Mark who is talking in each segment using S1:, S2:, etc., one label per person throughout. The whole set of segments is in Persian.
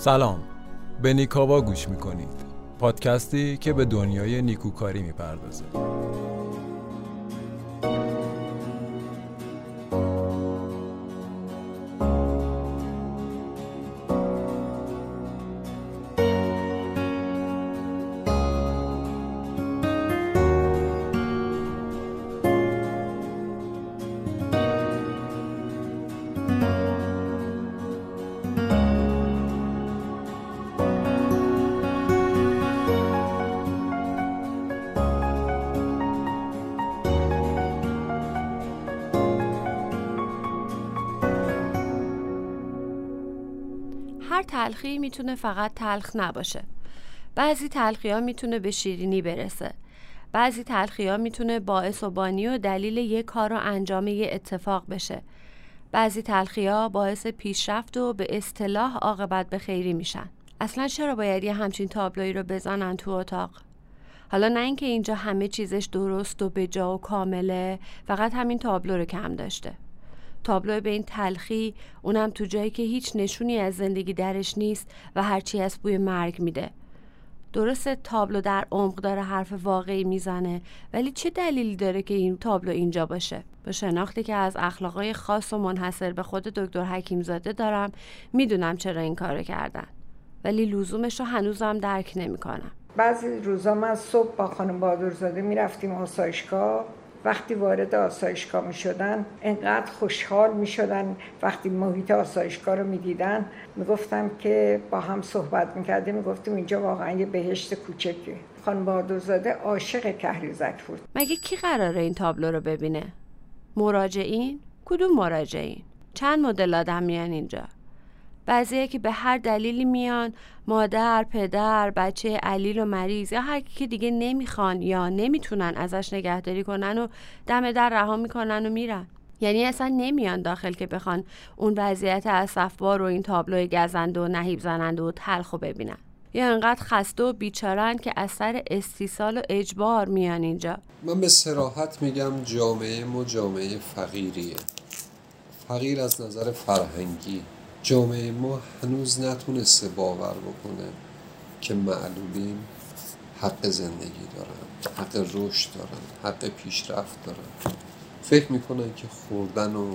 S1: سلام. به نیکاوا گوش می‌کنید. پادکستی که به دنیای نیکوکاری می‌پردازه.
S2: می‌تونه فقط تلخ نباشه. بعضی تلخی ها می‌تونه به شیرینی برسه. بعضی تلخی ها می‌تونه باعث و بانی و دلیل یک کار و انجام یه اتفاق بشه. بعضی تلخی ها باعث پیشرفت و به اصطلاح عاقبت به خیری میشن. اصلا چرا باید یه همچین تابلویی رو بزنن تو اتاق؟ حالا نه اینکه اینجا همه چیزش درست و به جا و کامله فقط همین تابلو رو کم داشته. تابلو به این تلخی اونم تو جایی که هیچ نشونی از زندگی درش نیست و هرچی از بوی مرگ میده. درسته تابلو در عمق داره حرف واقعی می‌زنه ولی چه دلیلی داره که این تابلو اینجا باشه؟ به شناختی که از اخلاقای خاص و منحصر به خود دکتر حکیم زاده دارم می‌دونم چرا این کارو کردن. ولی لزومش رو هنوزم درک نمی‌کنم.
S3: بعضی روزا من صبح با خانم بادرزاده می‌رفتیم آسایشگاه. وقتی وارد آسایشگاه می شدن انقدر خوشحال می شدن وقتی محیط آسایشگاه رو می دیدن می گفتم که با هم صحبت می کردیم می گفتیم اینجا واقعا یه بهشت کوچکه خانم بهادرزاده عاشق کهریزک بود.
S2: مگه کی قراره این تابلو رو ببینه؟ مراجعین؟ کدوم مراجعین؟ چند مدل آدم میان اینجا؟ بعضیه که به هر دلیلی میان مادر، پدر، بچه علیل و مریض یا هر کی که دیگه نمی‌خوان یا نمی‌تونن ازش نگهداری کنن و دم در رها می‌کنن و میرن. یعنی اصلا نمیان داخل که بخوان اون وضعیت اصفبار و این تابلو گزند و نهیب زنند و تلخ ببینن. یا انقدر خسته و بیچارن که اثر استیصال و اجبار میان اینجا.
S4: من به سراحت میگم جامعه ما جامعه فقیریه. فقیر از نظر فرهنگی. جامعه ما هنوز نتونسته باور بکنه که معلولین حق زندگی دارن حق رشد دارن حق پیشرفت دارن. فکر می‌کنن که خوردن و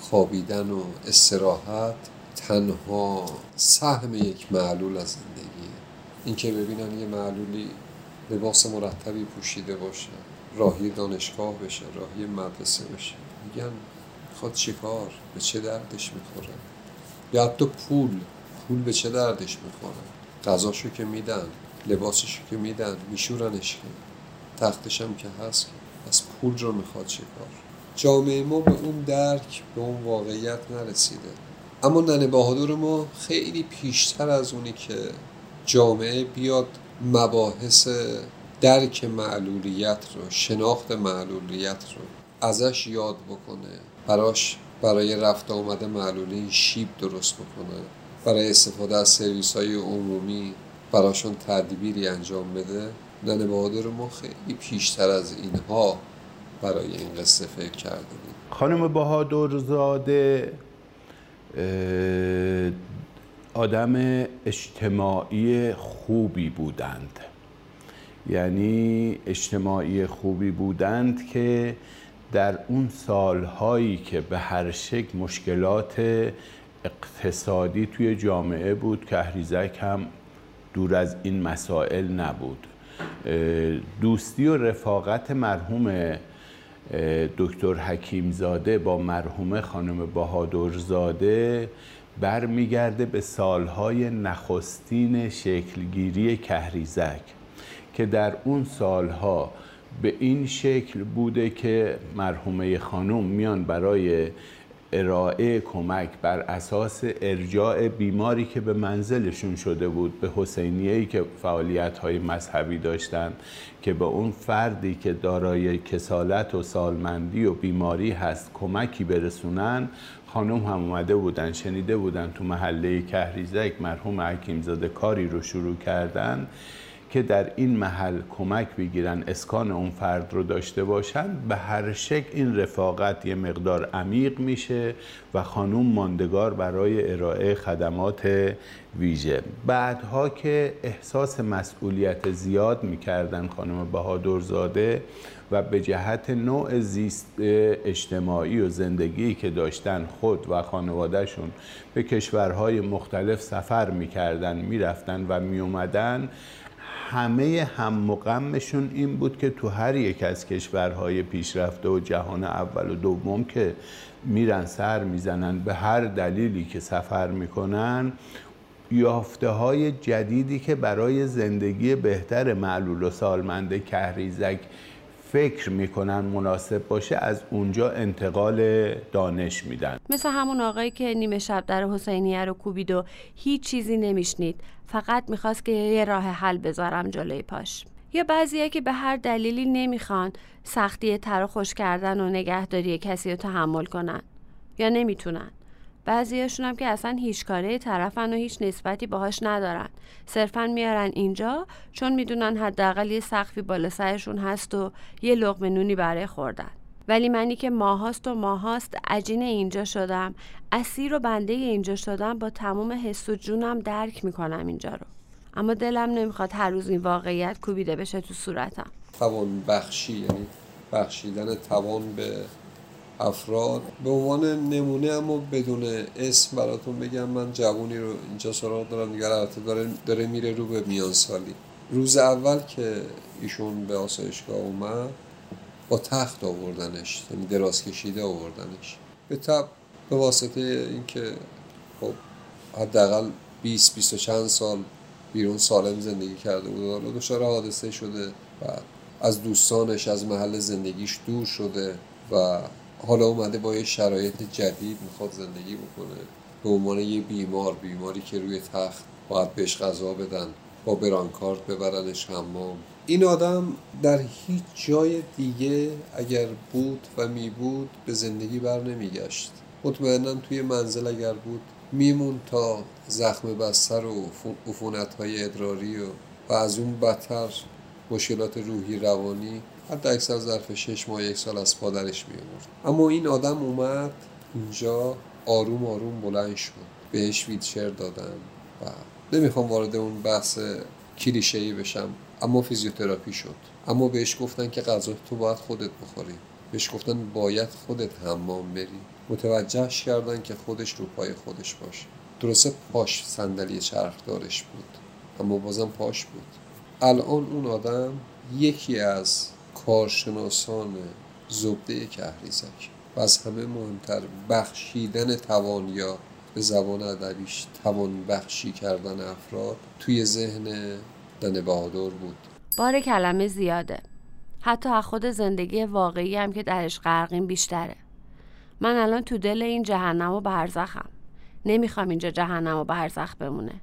S4: خوابیدن و استراحت تنها سهم یک معلول از زندگیه. اینکه ببینن یه معلولی لباس مرتبی پوشیده باشه راهی دانشگاه بشه راهی مدرسه بشه. میگن می‌خواد چیکار به چه دردش می‌خوره؟ یا حتی پول. پول به چه دردش می‌خوره؟ غذاشو که میدن لباسشو که میدن میشورنش که. تختش هم که هست که. از پول رو می‌خواد چه کار؟ جامعه ما به اون درک به اون واقعیت نرسیده. اما ننه بهادر ما خیلی پیشتر از اونی که جامعه بیاد مباحث درک معلولیت رو شناخت معلولیت رو ازش یاد بکنه. براش برای رفت آمده معلولین شیب درست بکنه. برای استفاده از سرویس های عمومی براشون تدبیری انجام بده. ننه بهادر ما خیلی پیشتر از اینها برای این قصه فکر کرده بود
S5: خانم بهادرزاده آدم اجتماعی خوبی بودند. یعنی اجتماعی خوبی بودند که در اون سالهایی که به هر شکل مشکلات اقتصادی توی جامعه بود که اهریزک هم دور از این مسائل نبود. دوستی و رفاقت مرحوم دکتر حکیمزاده با مرحوم خانم بهادرزاده برمیگرده به سالهای نخستین شکلگیری کهریزک که در اون سالها به این شکل بوده که مرحومه خانم میان برای ارائه کمک بر اساس ارجاع بیماری که به منزلشون شده بود به حسینیه‌ای که فعالیت های مذهبی داشتن که به اون فردی که دارای کسالت و سالمندی و بیماری هست کمکی برسونن خانم هم اومده بودن شنیده بودن تو محله کهریزک مرحوم حکیمزاده کاری رو شروع کردن. که در این محل کمک بگیرن اسکان اون فرد رو داشته باشن به هر شکل این رفاقت یه مقدار عمیق میشه و خانوم ماندگار برای ارائه خدمات ویژه. بعدها که احساس مسئولیت زیاد می‌کردن خانم بهادرزاده و به جهت نوع زیست اجتماعی و زندگی که داشتن خود و خانوادهشون به کشورهای مختلف سفر می‌کردن می‌رفتن و میومدن همه هم مقامشون این بود که تو هر یک از کشورهای پیشرفته و جهان اول و دوم که میرن سر می‌زنن به هر دلیلی که سفر می‌کنن یافته های جدیدی که برای زندگی بهتر معلول و سالمنده کهریزک فکر می‌کنن مناسب باشه از اونجا انتقال دانش میدن.
S2: مثل همون آقایی که نیمه شب در حسینیه رو کوبید و هیچ چیزی نمیشنید. فقط می‌خواست که یه راه حل بذارم جلوی پاش. یا بعضیه که به هر دلیلی نمی‌خوان سختی تر خوش کردن و نگهداری کسی رو تحمل کنن. یا نمی‌تونن. بعضیاشون هم که اصلا هیچ کاره طرفن و هیچ نسبتی باهاش ندارن. صرفا میارن اینجا چون می‌دونن حداقل یه سقفی بالا سرشون هست و یه لقمه نونی برای خوردن. ولی منی که ماهاست و ماهاست عجین اینجا شدم. اسیر و بنده اینجا شدم با تمام حس و جونم درک می‌کنم اینجا رو. اما دلم نمی‌خواد هر روز این واقعیت کوبیده بشه تو صورتم.
S4: توان بخشی یعنی بخشیدن توان به افراد. به عنوان نمونه اما بدون اسم براتون بگم من جوونی رو اینجا سراغ دارم. دیگر البته داره, داره میره رو به میان سالی روز اول که ایشون به آسایشگاه اومد با تخت آوردنش یعنی دراز کشیده آوردنش. به تب به واسطه اینکه خب حداقل 20 20 چند سال بیرون سالم زندگی کرده بود و دچار حادثه شده و از دوستانش از محل زندگیش دور شده و حالا اومده با یه شرایط جدید می‌خواد زندگی بکنه. به عنوان یه بیمار بیماری که روی تخت باید بهش غذا بدن با برانکارت ببرنش حمام. این آدم در هیچ جای دیگه اگر بود و می بود به زندگی بر نمیگشت. مطمئنا توی منزل اگر بود میمون تا زخم بستر و عفونت های ادراری و, و از اون بدتر مشکلات روحی روانی حتی اکثر ظرف شش ماه یک سال از پادرش می اما این آدم اومد اینجا آروم آروم بلند شد. بهش ویدچر دادن و نمی‌خوام وارد اون بحث کلیشه ای بشم اما فیزیوتراپی شد. اما بهش گفتن که غذا تو باید خودت بخوری. بهش گفتن باید خودت حمام بری. متوجهش کردن که خودش رو پای خودش باشه. درسته پاش صندلی چرخدارش بود اما بازم پاش بود. الان اون آدم یکی از کارشناسان زبده کهریزک و از همه مهمتر بخشیدن توان یا به زبان ادبیش توان بخشی کردن افراد توی ذهن دن بهادر بود.
S2: بار کلمه زیاده. حتی از خود زندگی واقعی هم که درش غرقیم بیشتره. من الان تو دل این جهنم و برزخم. نمی‌خوام اینجا جهنم و برزخ بمونه.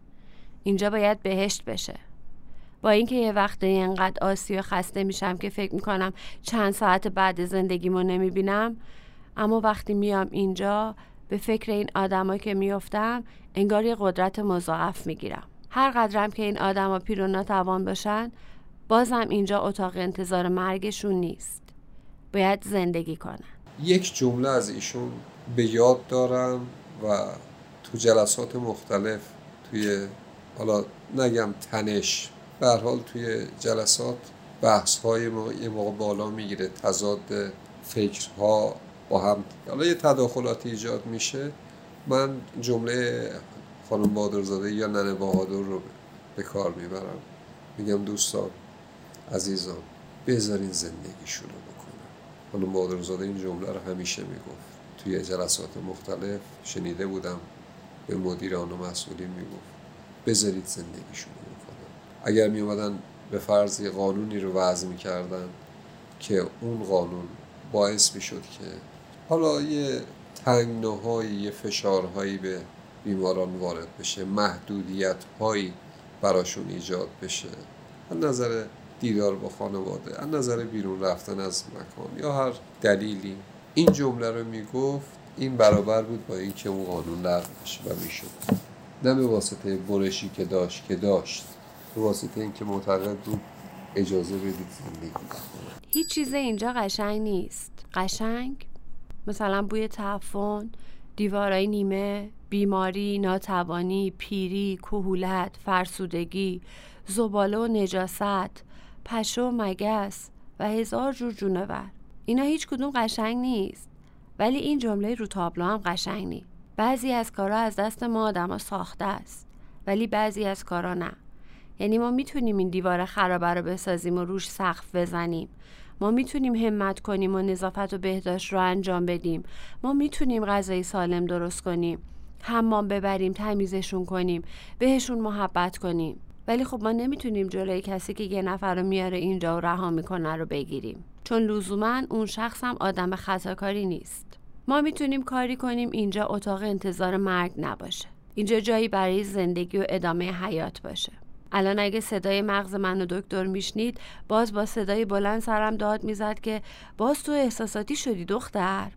S2: اینجا باید بهشت بشه. با اینکه یه وقته اینقدر آسی و خسته میشم که فکر می‌کنم چند ساعت بعد زندگیمو نمی‌بینم اما وقتی میام اینجا به فکر این آدمایی که میفتم انگار یه قدرت مضاعف می‌گیرم. هر قدرم که این آدما پیر و ناتوان باشن بازم اینجا اتاق انتظار مرگشون نیست. باید زندگی کنن.
S4: یک جمله از ایشون به یاد دارم و تو جلسات مختلف توی حالا نگم تنش به حال توی جلسات بحث های ما یه موقع بالا می‌گیره تضاد فکرها با هم. حالا یه تداخلاتی ایجاد میشه. من جمله خانم بادرزاده یا ننه بهادر رو به کار می‌برم. میگم دوستان عزیزان بذارین زندگیشون رو بکنن خانم بادرزاده این جمله رو همیشه می‌گفت. توی جلسات مختلف شنیده بودم. به مدیران و مسئولین می‌گفت. بذارید زندگیشون اگر می اومدن به فرض قانونی رو وضع می‌کردن که اون قانون باعث می‌شد که حالا یه تنگناهایی یه فشارهایی به بیماران وارد بشه محدودیت هایی براشون ایجاد بشه از نظر دیدار با خانواده از نظر بیرون رفتن از مکان یا هر دلیلی. این جمله رو می‌گفت این برابر بود با اینکه اون قانون لغو بشه و می‌شد. نه به واسطه برشی که داشت که داشت. به واسطه اینکه معتقد بود اجازه بدید زندگی
S2: هیچ چیز اینجا قشنگ نیست. قشنگ؟ مثلا بوی تعفن دیوارای نیمه بیماری ناتوانی پیری کهولت فرسودگی زباله و نجاست پشه و مگس و هزار جور جونور. اینا هیچ کدوم قشنگ نیست. ولی این جمله رو تابلو هم قشنگ نیست بعضی از کارا از دست ما آدما ساخته است. ولی بعضی از کارا نه. یعنی ما می‌تونیم این دیوار خرابه رو بسازیم و روش سقف بزنیم. ما می‌تونیم همت کنیم و نظافت و بهداشت رو انجام بدیم. ما می‌تونیم غذای سالم درست کنیم. حمام ببریم تمیزشون کنیم بهشون محبت کنیم. ولی خب ما نمی‌تونیم جلوی کسی که یه نفر رو میاره اینجا و رها می‌کنه رو بگیریم. چون لزوما اون شخص هم آدم خطاکاری نیست. ما می‌تونیم کاری کنیم اینجا اتاق انتظار مرگ نباشه. اینجا جایی برای زندگی و ادامه حیات باشه. الان اگه صدای مغز من و دکتر میشنید باز با صدای بلند سرم داد می‌زد که باز تو احساساتی شدی دختر.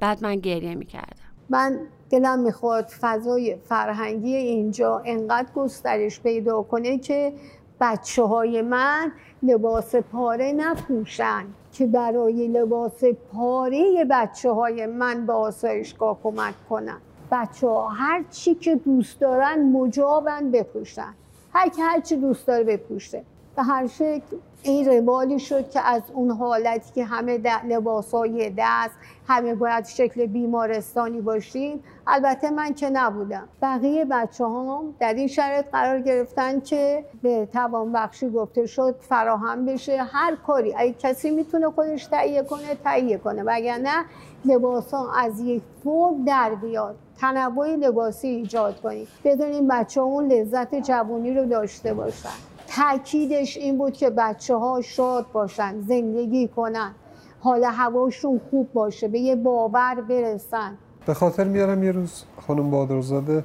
S2: بعد من گریه می‌کردم.
S6: من دلم می‌خواد فضای فرهنگی اینجا انقدر گسترش پیدا کنه که بچه های من لباس پاره نپوشن که برای لباس پاره بچه های من به آسایشگاه کمک کنن. بچه ها هر چی که دوست دارن مجابن بپوشن. هر که هر چی دوست داره بپوشه. به هر شکل این روالی شد که از اون حالتی که همه لباس های دست همه باید شکل بیمارستانی باشیم. البته من که نبودم. بقیه بچه هم در این شرط قرار گرفتن که به توانبخشی گفته شد فراهم بشه. هر کاری. اگه کسی می‌تونه خودش تهیه کنه تهیه کنه. وگرنه لباس ها از یک فرم در بیاد. تنوع لباسی ایجاد کنیم. بدونیم بچه اون لذت جوانی رو داشته باشن. تاکیدش این بود که بچه ها شاد باشن زندگی کنن. حال هواشون خوب باشه به یه باور برسن.
S4: به خاطر میارم یه روز خانم بادرزاده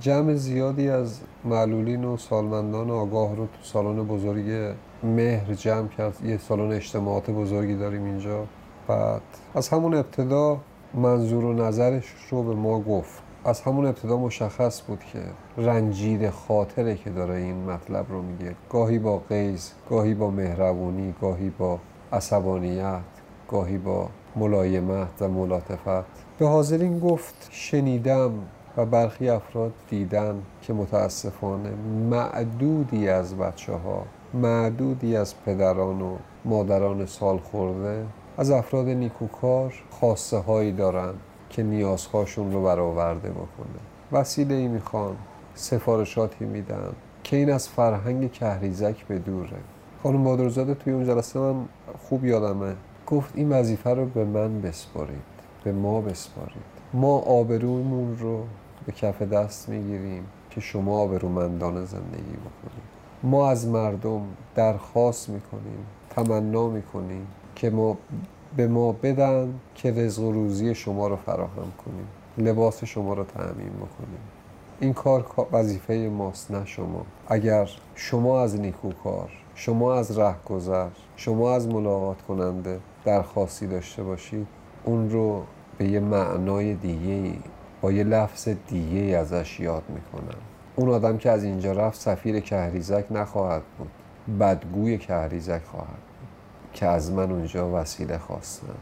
S4: جمع زیادی از معلولین و سالمندان آگاه رو تو سالن بزرگ مهر جمع کرد. یه سالن اجتماعات بزرگی داریم اینجا. بعد از همون ابتدا منظور و نظرش رو به ما گفت. از همون ابتدا مشخص بود که رنجید خاطره که داره این مطلب رو میگه. گاهی با قیز گاهی با مهربونی گاهی با عصبانیت گاهی با ملایمت و ملاطفت. به حاضرین گفت شنیدم و برخی افراد دیدن که متاسفانه معدودی از بچه ها معدودی از پدران و مادران سال خورده از افراد نیکوکار خواسته هایی دارن که نیازهاشون رو برآورده بکنه. وسیله ای می‌خوان سفارشاتی میدن که این از فرهنگ کهریزک به دوره. خانم بادرزاده توی اون جلسه من خوب یادمه. گفت این وظیفه رو به من بسپارید به ما بسپارید. ما آبرومون رو به کف دست می‌گیریم که شما آبرومندان زندگی بکنید. ما از مردم درخواست می‌کنیم تمنا می‌کنیم که ما به ما بدن که رزق و روزی شما رو فراهم کنیم. لباس شما رو تعمین بکنیم. این کار وظیفه ماست نه شما. اگر شما از نیکوکار شما از رهگذر شما از ملاقات کننده درخواستی داشته باشید اون رو به یه معنای دیگه با یه لفظ دیگه ازش یاد می‌کنم. اون آدم که از اینجا رفت سفیر کهریزک نخواهد بود. بدگوی کهریزک خواهد که از من اونجا وسیله خواستم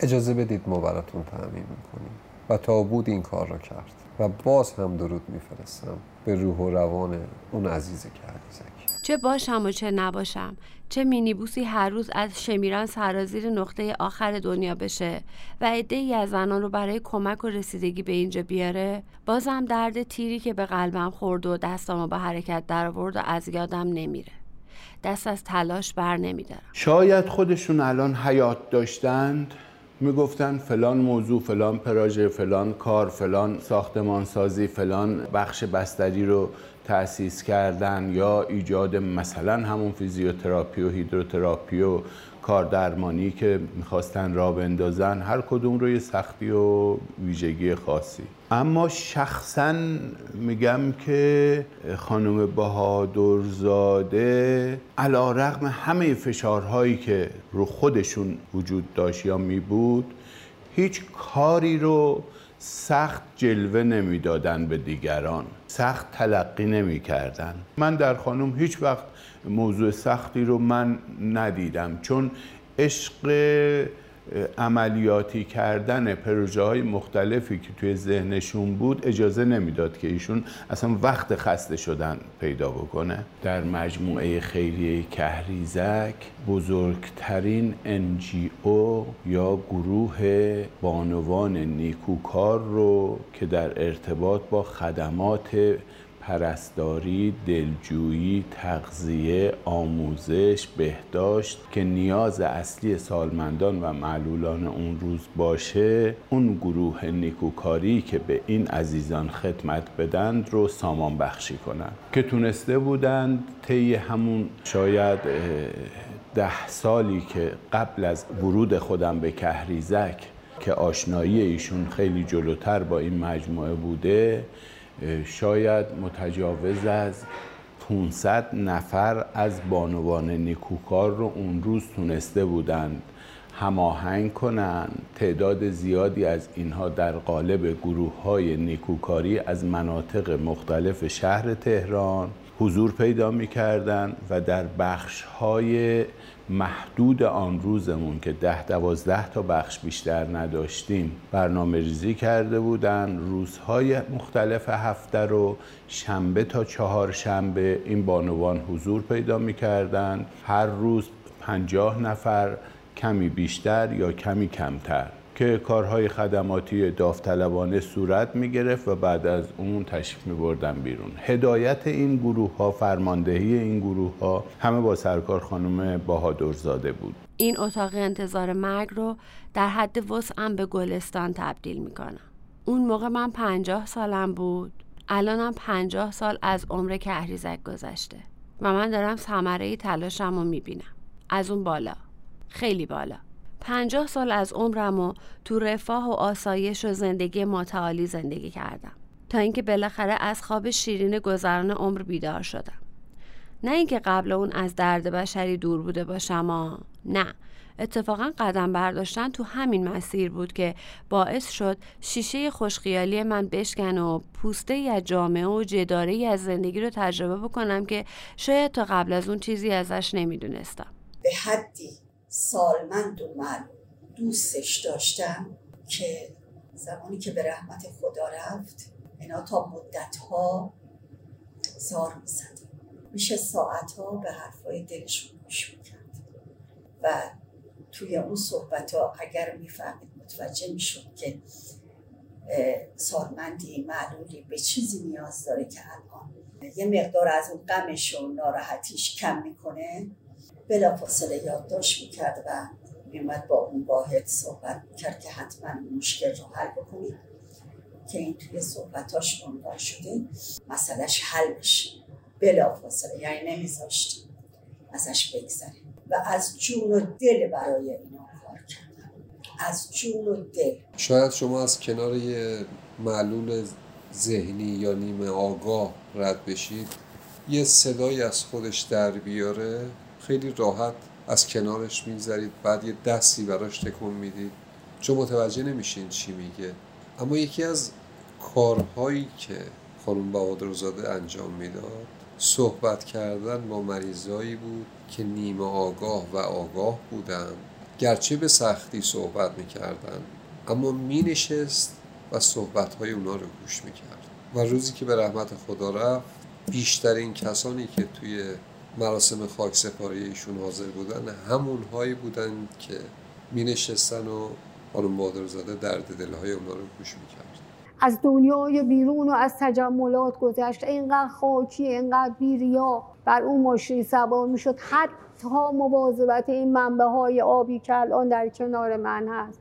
S4: اجازه بدید ما براتون تعمین می‌کنیم و تا بود این کار رو کرد. و باز هم درود میفرستم به روح و روان اون عزیز کهریزک
S2: چه باشم و چه نباشم. چه مینیبوسی هر روز از شمیران سرازیر نقطه آخر دنیا بشه و عده ای از زنان رو برای کمک و رسیدگی به اینجا بیاره. بازم درد تیری که به قلبم خورد و دستامو به حرکت در آورد و از یادم نمیره. دست از تلاش بر نمیدارم.
S5: شاید خودشون الان حیات داشتند می‌گفتن فلان موضوع فلان پراژه فلان کار فلان ساختمانسازی فلان بخش بستری رو تأسیس کردن یا ایجاد مثلا همون فیزیوتراپی و هیدروتراپی و کار درمانی که می‌خواستن را بندازن هر کدوم رو یه سختی و ویژگی خاصی. اما شخصا میگم که خانم بهادرزاده علا رقم همه فشارهایی که رو خودشون وجود داشت یا می بود هیچ کاری رو سخت جلوه نمی‌دادن به دیگران. سخت تلقی نمی‌کردن. من در خانم هیچ وقت موضوع سختی رو من ندیدم. چون عشق عملیاتی کردن پروژه های مختلفی که توی ذهنشون بود اجازه نمی‌داد که ایشون اصلا وقت خسته شدن پیدا بکنه. در مجموعه خیریه کهریزک بزرگترین NGO یا گروه بانوان نیکوکار رو که در ارتباط با خدمات پرستاری، دلجویی، تغذیه، آموزش، بهداشت که نیاز اصلی سالمندان و معلولان اون روز باشه اون گروه نیکوکاری که به این عزیزان خدمت بدند رو سامان بخشی کنند. که تونسته بودند طی همون شاید ده سالی که قبل از ورود خودم به کهریزک که آشنایی ایشون خیلی جلوتر با این مجموعه بوده شاید متجاوز از 500 نفر از بانوان نیکوکار رو اون روز تونسته بودند هماهنگ کنند تعداد زیادی از اینها در قالب گروه های نیکوکاری از مناطق مختلف شهر تهران حضور پیدا می و در بخش های محدود آن روزمون که ده دوازده تا بخش بیشتر نداشتیم. برنامه ریزی کرده بودن روزهای مختلف هفته رو شنبه تا چهار شنبه این بانوان حضور پیدا می‌کردن. هر روز پنجاه نفر کمی بیشتر یا کمی کمتر. که کارهای خدماتی داوطلبانه صورت می گرفت و بعد از اون تشریف می بردن بیرون. هدایت این گروه ها فرماندهی این گروه ها همه با سرکار خانم بهادرزاده بود.
S2: این اتاق انتظار مرگ رو در حد وسعم به گلستان تبدیل می کنم. اون موقع من پنجاه سالم بود. الانم پنجاه سال از عمر کهریزک گذشته. و من دارم ثمره تلاشم رو می بینم از اون بالا. خیلی بالا. پنجاه سال از عمرم و تو رفاه و آسایش و زندگی متعالی زندگی کردم. تا اینکه بالاخره از خواب شیرین گذران عمر بیدار شدم. نه اینکه قبل اون از درد بشری دور بوده باشم آ نه. اتفاقا قدم برداشتن تو همین مسیر بود که باعث شد شیشه خوشخیالی من بشکن و پوسته ای از جامعه و جداره از زندگی رو تجربه بکنم که شاید تا قبل از اون چیزی ازش نمی‌دونستم.
S7: به حدی. سالمند و من دوستش داشتم که زمانی که به رحمت خدا رفت اینا تا مدت ها زار می‌زد. میشه ساعت ها به حرفای دلشون گوش می‌کرد. و توی اون صحبت ها اگر می‌فهمید متوجه می‌شد که سالمندی معلولی به چیزی نیاز داره که الان یه مقدار از اون غمش و ناراحتیش کم می‌کنه. بلا فاصله یادداشت می‌کرد و میومد با اون واحد صحبت می‌کرد که حتما مشکل رو حل بکنید که این توی صحبتاش عنوان شده مسئلهش حل بشه. بلا فاصله یعنی نمیذاشت ازش بگذره. و از جون و دل برای اینا کار کردن از جون و دل.
S4: شاید شما از کنار یه معلول ذهنی یا نیمه آگاه رد بشید یه صدایی از خودش در بیاره خیلی راحت از کنارش میگذرید بعد یه دستی براش تکون می‌دید. چون متوجه نمیشین چی میگه. اما یکی از کارهایی که خانم بهادرزاده انجام می‌داد صحبت کردن با مریضایی بود که نیمه آگاه و آگاه بودن. گرچه به سختی صحبت می‌کردن اما مینشست و صحبتهای اونا رو گوش می‌کرد. و روزی که به رحمت خدا رفت بیشترین کسانی که توی مراسم خاک سپاری ایشون حاضر بودن همون هایی بودن که می نشستن و خانم بادرزاده درد دلهای اونا رو گوش می‌کرد.
S6: از دنیای بیرون و از تجملات گذشت. اینقدر خاکی اینقدر بیریا. بر اون ماشین سوار می‌شد. حتی مواظبت این منبه های آبی که الان در کنار من هست.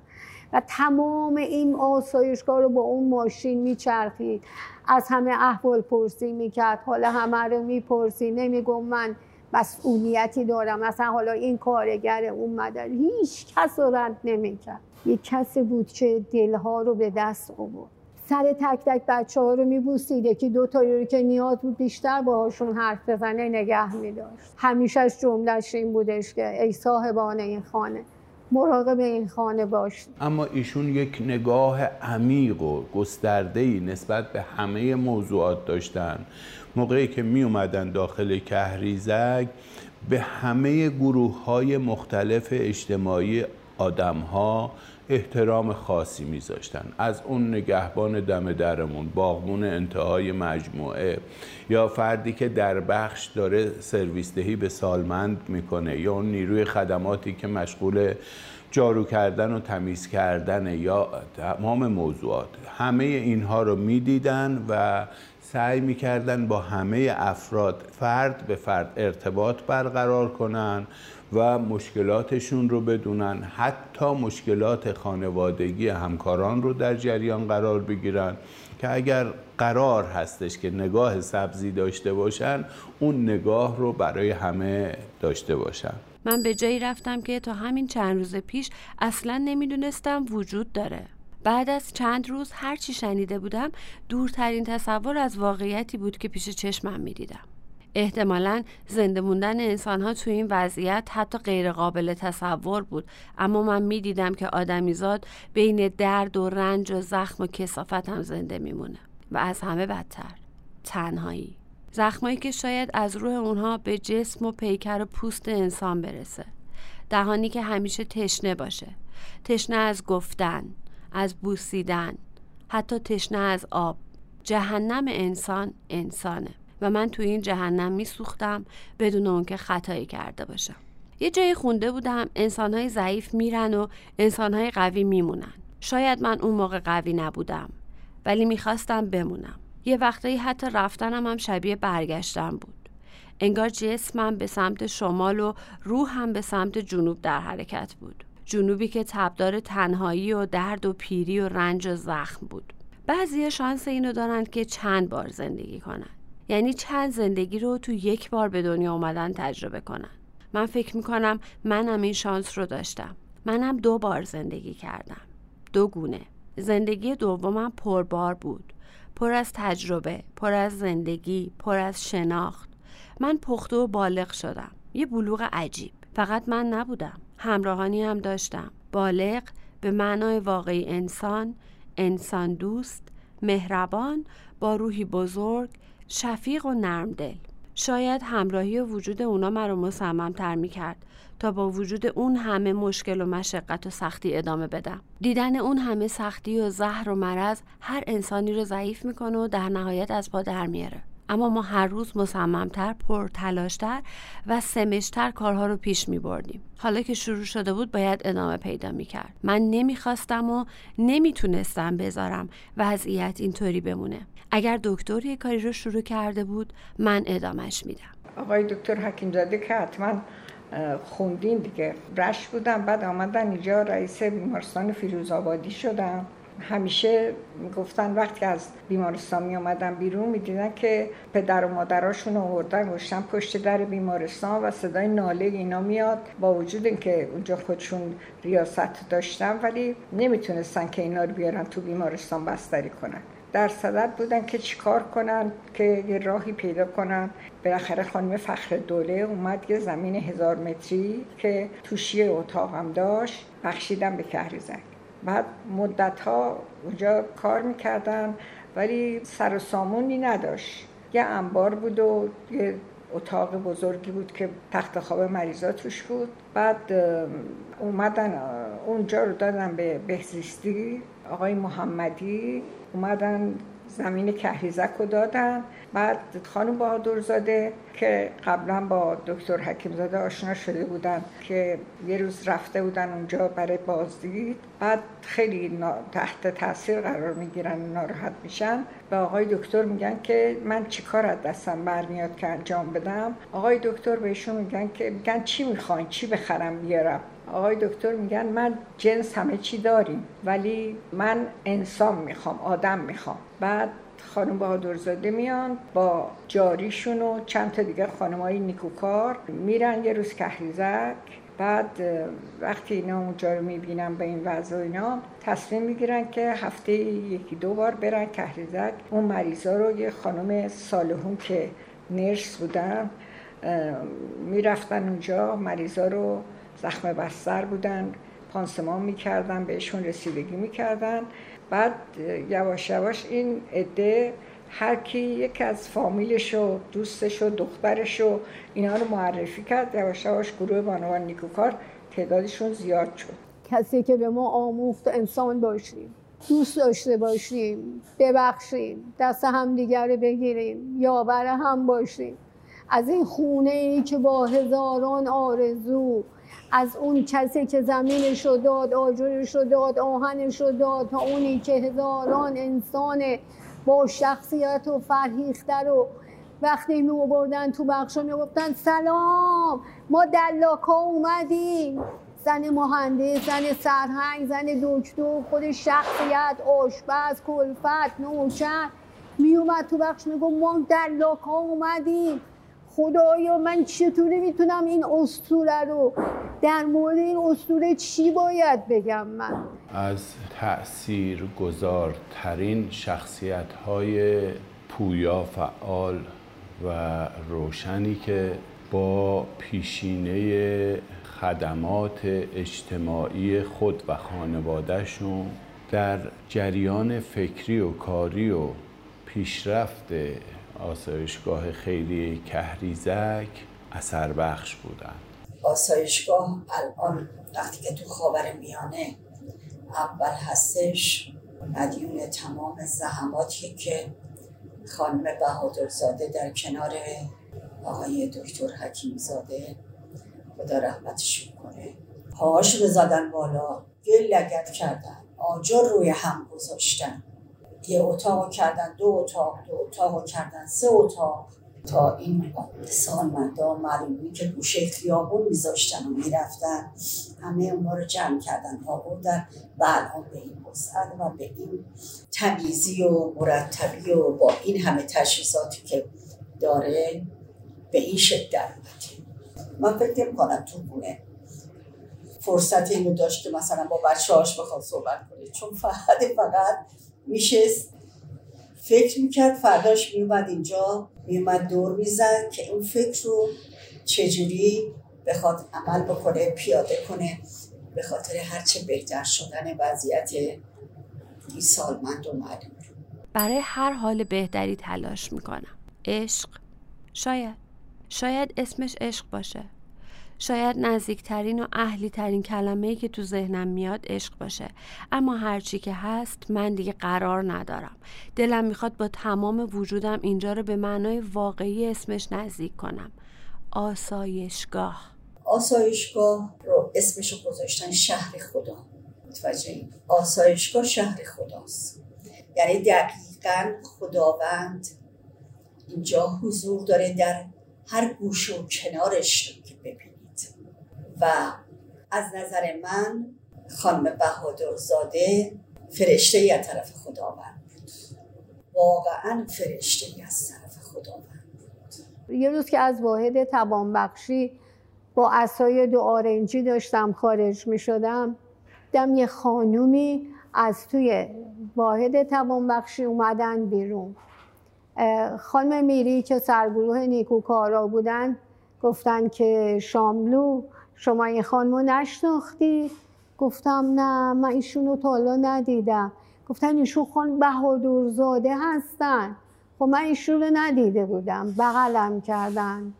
S6: و تمام این آسایشگاه رو با اون ماشین میچرخید. از همه احوال پرسی می‌کرد حالا همه رو می‌پرسی نمیگم من مسئولیتی دارم مثلا حالا این کارگر اومدن هیچ کس رو رد نمی‌کرد. یک کسی بود که دلها رو به دست آورد. سر تک تک بچه ها رو میبوسید. یکی دو تا رو که نیاز بود بیشتر باهاشون حرف بزنه نگه میداشت. همیشه جملهش این بودش که ای صاحبان این خانه. مراقب این خانه باشیم
S5: اما ایشون یک نگاه عمیق و گسترده‌ای نسبت به همه موضوعات داشتن. موقعی که می اومدن داخل کهریزک به همه گروه های مختلف اجتماعی آدم ها احترام خاصی میذاشتن. از اون نگهبان دم درمون باغمون انتهای مجموعه یا فردی که در بخش داره سرویس دهی به سالمند می‌کنه یا اون نیروی خدماتی که مشغول جارو کردن و تمیز کردن یا تمام موضوعات. همه اینها رو می‌دیدن و سعی می‌کردن با همه افراد فرد به فرد ارتباط برقرار کنن. و مشکلاتشون رو بدونن. حتی مشکلات خانوادگی همکاران رو در جریان قرار بگیرن که اگر قرار هستش که نگاه سبزی داشته باشن اون نگاه رو برای همه داشته باشن.
S2: من به جایی رفتم که تا همین چند روز پیش اصلا نمی‌دونستم وجود داره. بعد از چند روز هر چی شنیده بودم دورترین تصور از واقعیتی بود که پیش چشمم می‌دیدم. احتمالا زنده موندن انسان ها توی این وضعیت حتی غیر قابل تصور بود. اما من می‌دیدم که آدمیزاد بین درد و رنج و زخم و کسافت هم زنده میمونه و از همه بدتر. تنهایی. زخمایی که شاید از روح اونها به جسم و پیکر و پوست انسان برسه. دهانی که همیشه تشنه باشه. تشنه از گفتن از بوسیدن حتی تشنه از آب. جهنم انسان انسانه. و من توی این جهنم میسوختم بدون اون که خطایی کرده باشم. یه جایی خونده بودم انسانهای ضعیف میرن و انسانهای قوی میمونن. شاید من اون موقع قوی نبودم ولی می‌خواستم بمونم. یه وقتایی حتی رفتنم هم شبیه برگشتن بود. انگار جسمم به سمت شمال و روحم به سمت جنوب در حرکت بود. جنوبی که تبدار تنهایی و درد و پیری و رنج و زخم بود. بعضی شانس اینو دارن که چند بار زندگی کنن. یعنی چند زندگی رو تو یک بار به دنیا اومدن تجربه کنن. من فکر می‌کنم منم این شانس رو داشتم. منم دو بار زندگی کردم. دو گونه. زندگی دومم پربار بود. پر از تجربه پر از زندگی پر از شناخت. من پخته و بالغ شدم. یه بلوغ عجیب. فقط من نبودم. همراهانی هم داشتم. بالغ به معنای واقعی انسان انسان دوست مهربان با روحی بزرگ شفیق و نرم دل شاید همراهی و وجود اونا مرا مصمم تر می کرد تا با وجود اون همه مشکل و مشقت و سختی ادامه بدم. دیدن اون همه سختی و زهر و مرض هر انسانی رو ضعیف می‌کنه و در نهایت از پا در میاره. اما ما هر روز مصممتر پرتلاشتر و سمشتر کارها رو پیش می بردیم حالا که شروع شده بود باید ادامه پیدا می کرد من نمی‌خواستم و نمی‌تونستم بذارم وضعیت اینطوری بمونه. اگر دکتر یه کاری رو شروع کرده بود من ادامش میدم.
S3: آقای دکتر حکیم زاده که حتما خوندین دیگه. رش بودم بعد آمدن اینجا رئیس بیمارستان فیروز آبادی شدم. همیشه می‌گفتن وقتی از بیمارستان می آمدن بیرون می‌دیدن که پدر و مادراشون آوردن گشتن پشت در بیمارستان و صدای ناله اینا میاد با وجود اینکه اونجا خودشون ریاست داشتن ولی نمی‌تونستن که اینا رو بیارن تو بیمارستان بستری کنن. در صدد بودن که چیکار کنن که یه راهی پیدا کنن. بالاخره خانم فخر دوله اومد یه زمین هزار متری که توشی اتاق هم داشت بخشیدن به کهریزک بعد مدت ها اونجا کار می‌کردن ولی سر و سامونی نداشت. یه انبار بود و یه اتاق بزرگی بود که تخت خواب مریضا توش بود. بعد اومدن اونجا رو دادن به بهزیستی. آقای محمدی اومدن زمین کهریزک رو دادن. بعد خانم بهادرزاده که قبلا با دکتر حکیمزاده آشنا شده بودن که یه روز رفته بودن اونجا برای بازدید. بعد خیلی تحت تاثیر قرار می‌گیرن ناراحت میشن. به آقای دکتر میگن که من چیکار از دستم برمیاد که انجام بدم؟ آقای دکتر بهشون میگن که میگن چی می‌خواین؟ چی بخرم بیارم؟ آقای دکتر میگن من جنس همه چی داریم ولی من انسان می‌خوام آدم می‌خوام. بعد خانم بهادرزاده میان با جاریشون و چند تا دیگه های نیکوکار میرن یه روز کهریزک بعد وقتی اینا اونجا رو می‌بینن به این وضع اینا تصمیم می‌گیرن که هفته یکی دو بار برن کهریزک اون مریضا رو یه خانم سالهون که نرس بودن می‌رفتن اونجا. مریضا رو زخم بستر بودن پانسمان می‌کردن بهشون رسیدگی می‌کردن. بعد یواش یواش این عده هر کی یک از فامیلش و دوستش و دخترش و اینا رو معرفی کرد یواش یواش گروه بانوان نیکوکار تعدادشون زیاد شد.
S6: کسی که به ما آموخت انسان باشیم دوست داشته باشیم ببخشیم دست هم دیگر رو بگیریم یاور هم باشیم. از این خونه ای که با هزاران آرزو از اون کسی که زمینش رو داد آجرش رو داد آهنش رو داد تا اونی که هزاران انسان با شخصیت و فرهیخته رو وقتی می بردن تو بخش می گفتن سلام ما دلاکا اومدیم. زن مهندس زن سرهنگ زن دکتر خود شخصیت آشپز کلفت نوچن می اومد تو بخش می گفت ما دلاکا اومدیم. خدایا من چطوری می‌تونم این استوره رو در مورد این استوره چی باید بگم من؟
S5: از تأثیر گذارترین شخصیت های پویا فعال و روشنی که با پیشینه خدمات اجتماعی خود و خانوادهشون در جریان فکری و کاری و پیشرفت آسایشگاه خیلی کهریزک اثر بخش بودن.
S7: آسایشگاه الان وقتی که تو خاور میانه اول هستش مدیون تمام زحماتی که خانم بهادرزاده در کنار آقای دکتر حکیم زاده خدا رحمتش کنه پاهاش رو زدن بالا گل لگت کردن آجر روی هم گذاشتن. یه اتاق کردن دو اتاق دو اتاق کردن سه اتاق. تا این سالمندا معلومی که گوشه خیابون میذاشتن و می‌رفتن همه اونها رو جمع کردن آوردن و الان به این وسعت و به این تمیزی و مرتبی و با این همه تشخیصاتی که داره به این شکل من فکر کنم تو بونه فرصت اینو داشت که مثلا با بچه هاش بخواد صحبت کنه چون فقط فقط میشه فکر می‌کرد فرداش میومد اینجا میومد دور می‌زد که اون فکر رو چجوری بخواد عمل بکنه پیاده کنه به خاطر هرچه بهتر شدن وضعیت این سالمند و معلوم
S2: برای هر حال بهتری تلاش می‌کنم. عشق شاید شاید اسمش عشق باشه. شاید نزدیکترین و اهلی ترین کلمه که تو ذهنم میاد عشق باشه. اما هرچی که هست من دیگه قرار ندارم. دلم می‌خواد با تمام وجودم اینجا رو به معنای واقعی اسمش نزدیک کنم. آسایشگاه.
S7: آسایشگاه رو اسمش رو گذاشتن شهر خدا. متوجه آسایشگاه شهر خداست. یعنی دقیقا خداوند اینجا حضور داره در هر گوش و کنارش که ببین و از نظر من خانم بهادرزاده فرشته ای از طرف خداوند بود. واقعا فرشته ای از طرف خداوند بود.
S6: یه روز که از واحد توانبخشی با اسای دو آرنجی داشتم خارج می شدم دم یه خانومی از توی واحد توانبخشی اومدن بیرون. خانم میری که سرگروه نیکوکارا بودن گفتن که شاملو شما این خانمو نشناختی؟ گفتم نه من ایشون رو تا ندیدم. گفتن ایشون خان بهادرزاده هستن. خب من ایشون رو ندیده بودم بغلم کردن.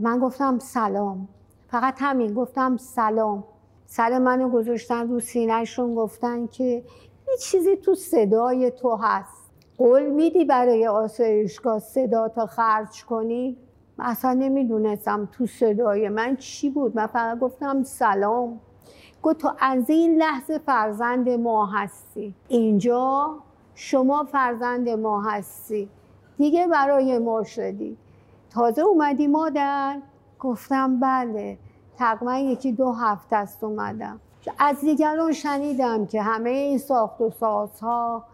S6: من گفتم سلام. فقط همین گفتم سلام. سر منو گذاشتن رو سینهشون گفتن که یه چیزی تو صدای تو هست. قول میدی برای آسایشگاه صدا تا خرج کنی؟ اصلا نمی‌دونستم تو صدای من چی بود. من فقط گفتم سلام. گفت تو از این لحظه فرزند ما هستی. اینجا شما فرزند ما هستی. دیگه برای ما شدی. تازه اومدی مادر. گفتم بله. تقریبا یکی دو هفته است اومدم. از دیگران شنیدم که همه این ساخت و سازها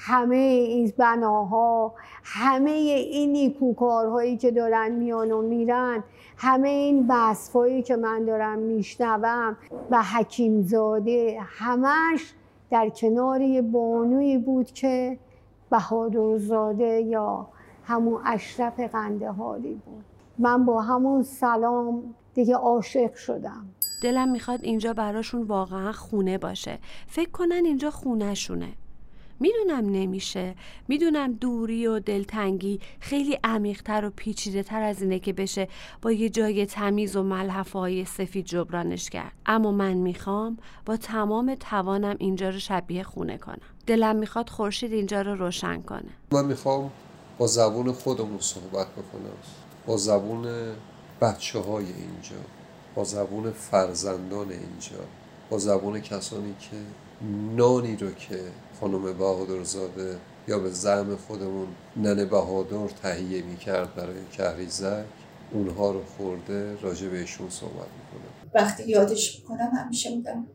S6: همه این بناها همه این نیکوکارهایی که دارن میان و میرن همه این بسفایی که من دارم میشنوم و حکیمزاده همش در کنار یه بانوی بود که بهادرزاده یا همون اشرف قندهاری بود. من با همون سلام دیگه عاشق شدم.
S2: دلم می‌خواد اینجا براشون واقعا خونه باشه. فکر کنن اینجا خونهشونه. می‌دونم نمیشه. می‌دونم دوری و دلتنگی خیلی عمیقتر و پیچیده تر از اینه که بشه با یه جای تمیز و ملحفه های سفید جبرانش کرد. اما من می‌خوام با تمام توانم اینجا رو شبیه خونه کنم. دلم می‌خواد خورشید اینجا رو روشن کنه.
S4: من می‌خوام با زبون خودمون صحبت بکنم. با زبون بچه های اینجا. با زبون فرزندان اینجا. با زبون کسانی که نانی رو که خانم بهادرزاده یا به زعم خودمون ننه بهادر تهیه می‌کرد برای کهریزک اونها رو خورده راجع بهشون صحبت می‌کنه.
S7: وقتی یادش می‌کنم همیشه میگم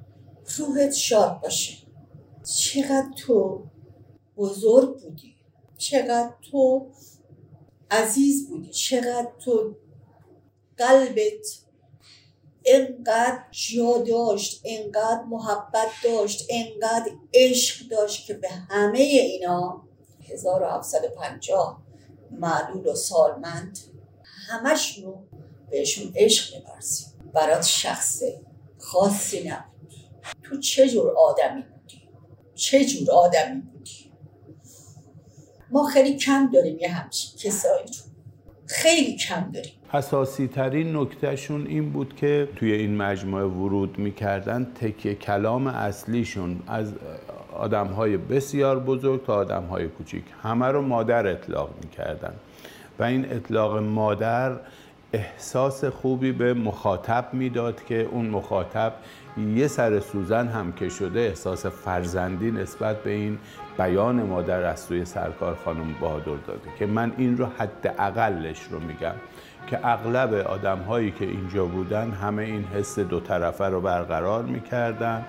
S7: روحت شاد باشه. چقدر تو بزرگ بودی. چقدر تو عزیز بودی. چقدر تو قلبت انقدر جا داشت انقدر محبت داشت انقدر عشق داشت که به همه اینا 1750 معلول و سالمند همشونو بهشون عشق میبرزیم برات شخص خاصی نبود. تو چه جور آدمی بودی؟ چه جور آدمی بودی؟ ما خیلی کم داریم یه همچین کسایی رو. خیلی کم داریم.
S5: اساسی ترین نکتهشون این بود که توی این مجموعه ورود می‌کردن تکیه کلام اصلیشون از آدم های بسیار بزرگ تا آدم های کوچیک. همه رو مادر اطلاق می‌کردن و این اطلاق مادر احساس خوبی به مخاطب می‌داد که اون مخاطب یه سر سوزن هم که شده احساس فرزندی نسبت به این بیان مادر از سوی سرکار خانم بهادر داده که من این رو حد اقلش رو میگم. که اغلب آدم هایی که اینجا بودن همه این حس دو طرفه رو برقرار می‌کردن.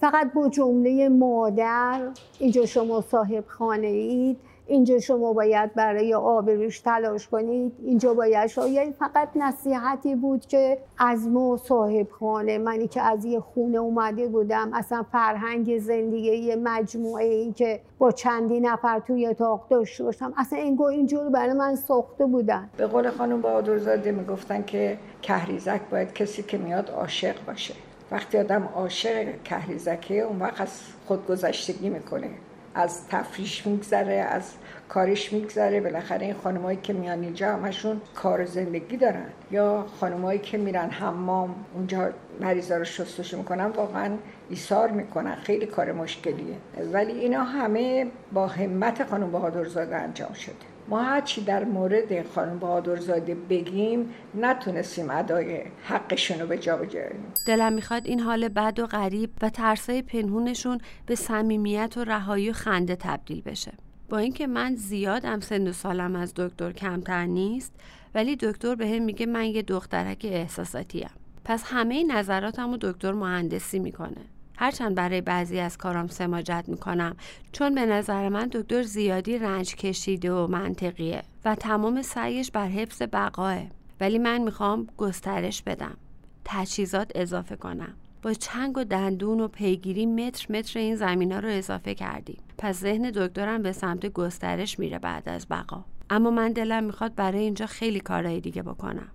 S6: فقط با جمله مادر اینجا شما صاحب خانه اید اینجا شما باید برای آبروش تلاش کنید. اینجا باید شاید فقط نصیحتی بود که از ما صاحب خانه. منی که از یه خونه اومده بودم اصلا فرهنگ زندگی یه مجموعه ای که با چندی نفر توی اتاق داشته باشم. اصلا اینگاه اینجور برای من ساخته بودن.
S3: به قول خانم بهادرزاده می‌گفتن که کهریزک باید کسی که میاد عاشق باشه. وقتی آدم عاشق کهریزکه اون وقت از خودگذشتگی می‌کنه. از تفریش میگذره از کارش میگذره. بالاخره این خانمایی که میان اینجا همشون کار زندگی دارن. یا خانمایی که میرن حمام اونجا مریضا رو شستشو می‌کنن واقعا ایثار می‌کنن. خیلی کار مشکلیه. ولی اینا همه با همت خانم بهادرزاده انجام شده. ما هرچی در مورد خانم بهادرزاده بگیم نتونستیم ادای حقشون رو به جا بجاریم
S2: دلم می‌خواد این حال بد و غریب و ترسای پنهونشون به صمیمیت و رهایی و خنده تبدیل بشه. با اینکه من زیادم سن و سالم از دکتر کمتر نیست ولی دکتر به هم میگه من یه دخترک احساساتیم. پس همه نظراتم و دکتر مهندسی می‌کنه. هرچند برای بعضی از کارام سماجت می‌کنم چون به نظر من دکتر زیادی رنج کشیده و منطقیه و تمام سعیش بر حفظ بقاه. ولی من می‌خوام گسترش بدم تجهیزات اضافه کنم. با چنگ و دندون و پیگیری متر متر این زمین ها رو اضافه کردیم. پس ذهن دکترم به سمت گسترش میره بعد از بقا. اما من دلم می‌خواد برای اینجا خیلی کارهای دیگه بکنم.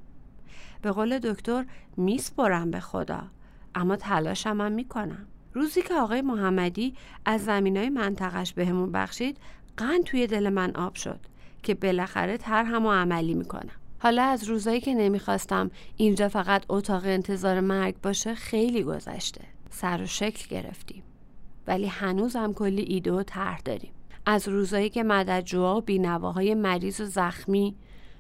S2: به قول دکتر میسپرم به خدا. اما تلاشم هم می‌کنم. روزی که آقای محمدی از زمین های منطقش بهمون بخشید قند توی دل من آب شد که بالاخره طرحم عملی می‌کنم. حالا از روزایی که نمی‌خواستم اینجا فقط اتاق انتظار مرگ باشه خیلی گذشته. سر و شکل گرفتیم. ولی هنوز هم کلی ایده و طرح داریم. از روزایی که مددجوها و بینواهای مریض و زخمی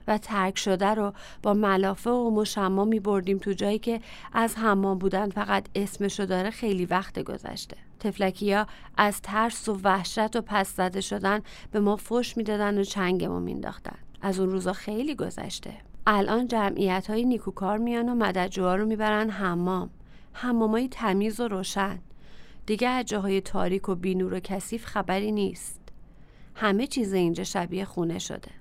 S2: و ترک شده رو با ملافه و مشما می بردیم تو جایی که از حمام بودن فقط اسمشو داره خیلی وقت گذشته. تفلکیا از ترس و وحشت و پس زده شدن به ما فش می‌دادن و چنگمو مینداختن از اون روزا خیلی گذشته. الان جمعیت های نیکوکار میان و مددجوها رو می‌برن حمام. حمامای تمیز و روشن. دیگه از جاهای تاریک و بینور و کثیف خبری نیست. همه چیز اینجا شبیه خونه شده.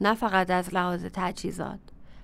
S2: نه فقط از لحاظ تجهیزات